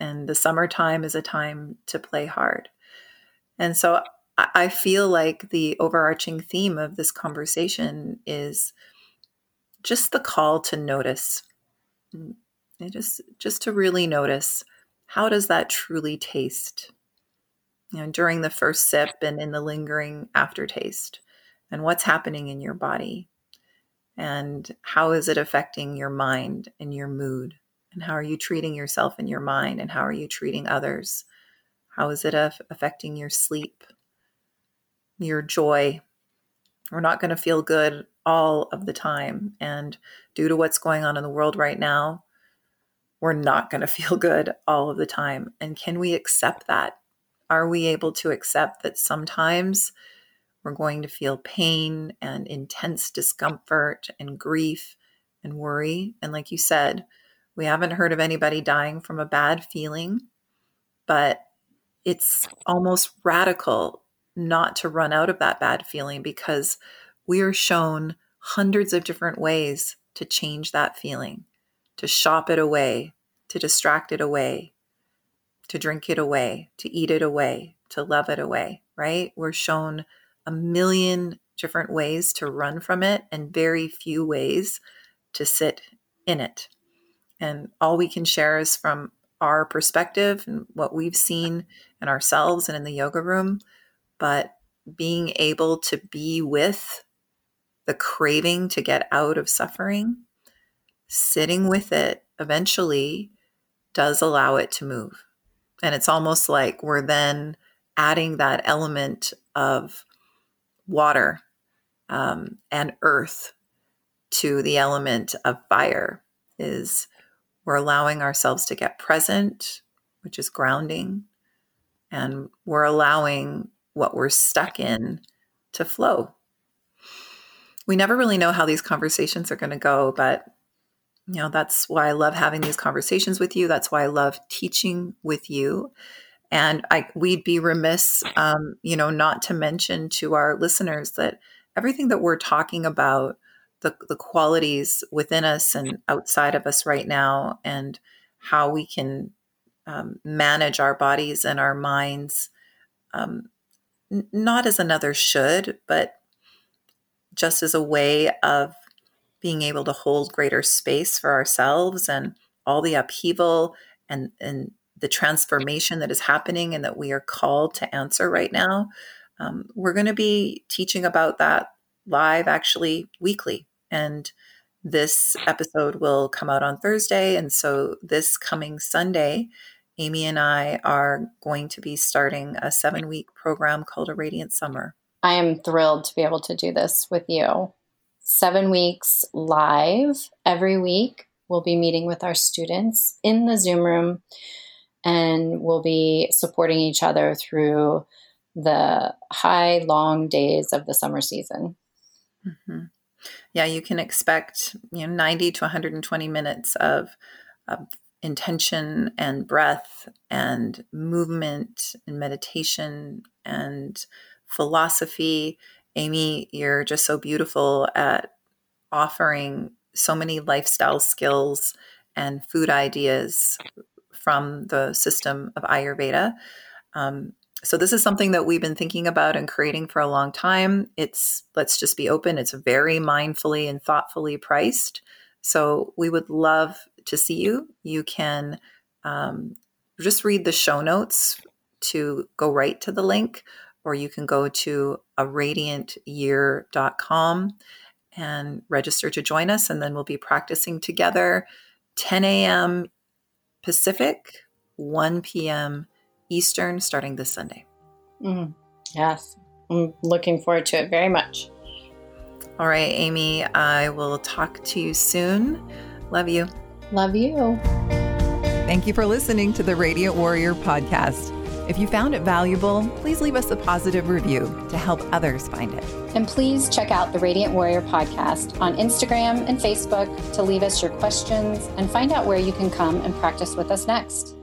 And the summertime is a time to play hard. And so I feel like the overarching theme of this conversation is just the call to notice Mm, and just just to really notice how does that truly taste? You know during the first sip and in the lingering aftertaste and what's happening in your body? And how is it affecting your mind and your mood? And how are you treating yourself and your mind and how are you treating others? How is it affecting your sleep your joy? We're not going to feel good all of the time. And due to what's going on in the world right now, we're not going to feel good all of the time. And can we accept that? Are we able to accept that sometimes we're going to feel pain and intense discomfort and grief and worry? And like you said, we haven't heard of anybody dying from a bad feeling, but it's almost radical not to run out of that bad feeling because we are shown hundreds of different ways to change that feeling, to shop it away, to distract it away, to drink it away, to eat it away, to love it away, right? We're shown a million different ways to run from it and very few ways to sit in it. And all we can share is from our perspective and what we've seen in ourselves and in the yoga room but being able to be with the craving to get out of suffering, sitting with it eventually does allow it to move. And it's almost like we're then adding that element of water um, and earth to the element of fire is we're allowing ourselves to get present which is grounding and we're allowing what we're stuck in to flow. We never really know how these conversations are going to go, but you know, that's why I love having these conversations with you. That's why I love teaching with you. And I, we'd be remiss, um, you know, not to mention to our listeners that everything that we're talking about, the, the qualities within us and outside of us right now, and how we can um, manage our bodies and our minds um, not as another should, but just as a way of being able to hold greater space for ourselves and all the upheaval and, and the transformation that is happening and that we are called to answer right now. Um, we're going to be teaching about that live actually weekly. And this episode will come out on Thursday. And so this coming Sunday, Amy and I are going to be starting a seven week program called A Radiant Summer. I am thrilled to be able to do this with you. Seven weeks live every week. We'll be meeting with our students in the Zoom room and we'll be supporting each other through the high, long days of the summer season. Mm-hmm. Yeah, you can expect you know 90 to 120 minutes of, of intention and breath and movement and meditation and philosophy. Amy, you're just so beautiful at offering so many lifestyle skills and food ideas from the system of Ayurveda. Um, so this is something that we've been thinking about and creating for a long time. It's let's just be open. It's very mindfully and thoughtfully priced. So we would love to see you. You can um, just read the show notes to go right to the link, or you can go to a radiantyear.com and register to join us. And then we'll be practicing together 10 a.m. Pacific, 1 p.m. Eastern starting this Sunday. Mm, yes, I'm looking forward to it very much. All right, Amy, I will talk to you soon. Love you. Love you. Thank you for listening to the Radiant Warrior podcast. If you found it valuable, please leave us a positive review to help others find it. And please check out the Radiant Warrior podcast on Instagram and Facebook to leave us your questions and find out where you can come and practice with us next.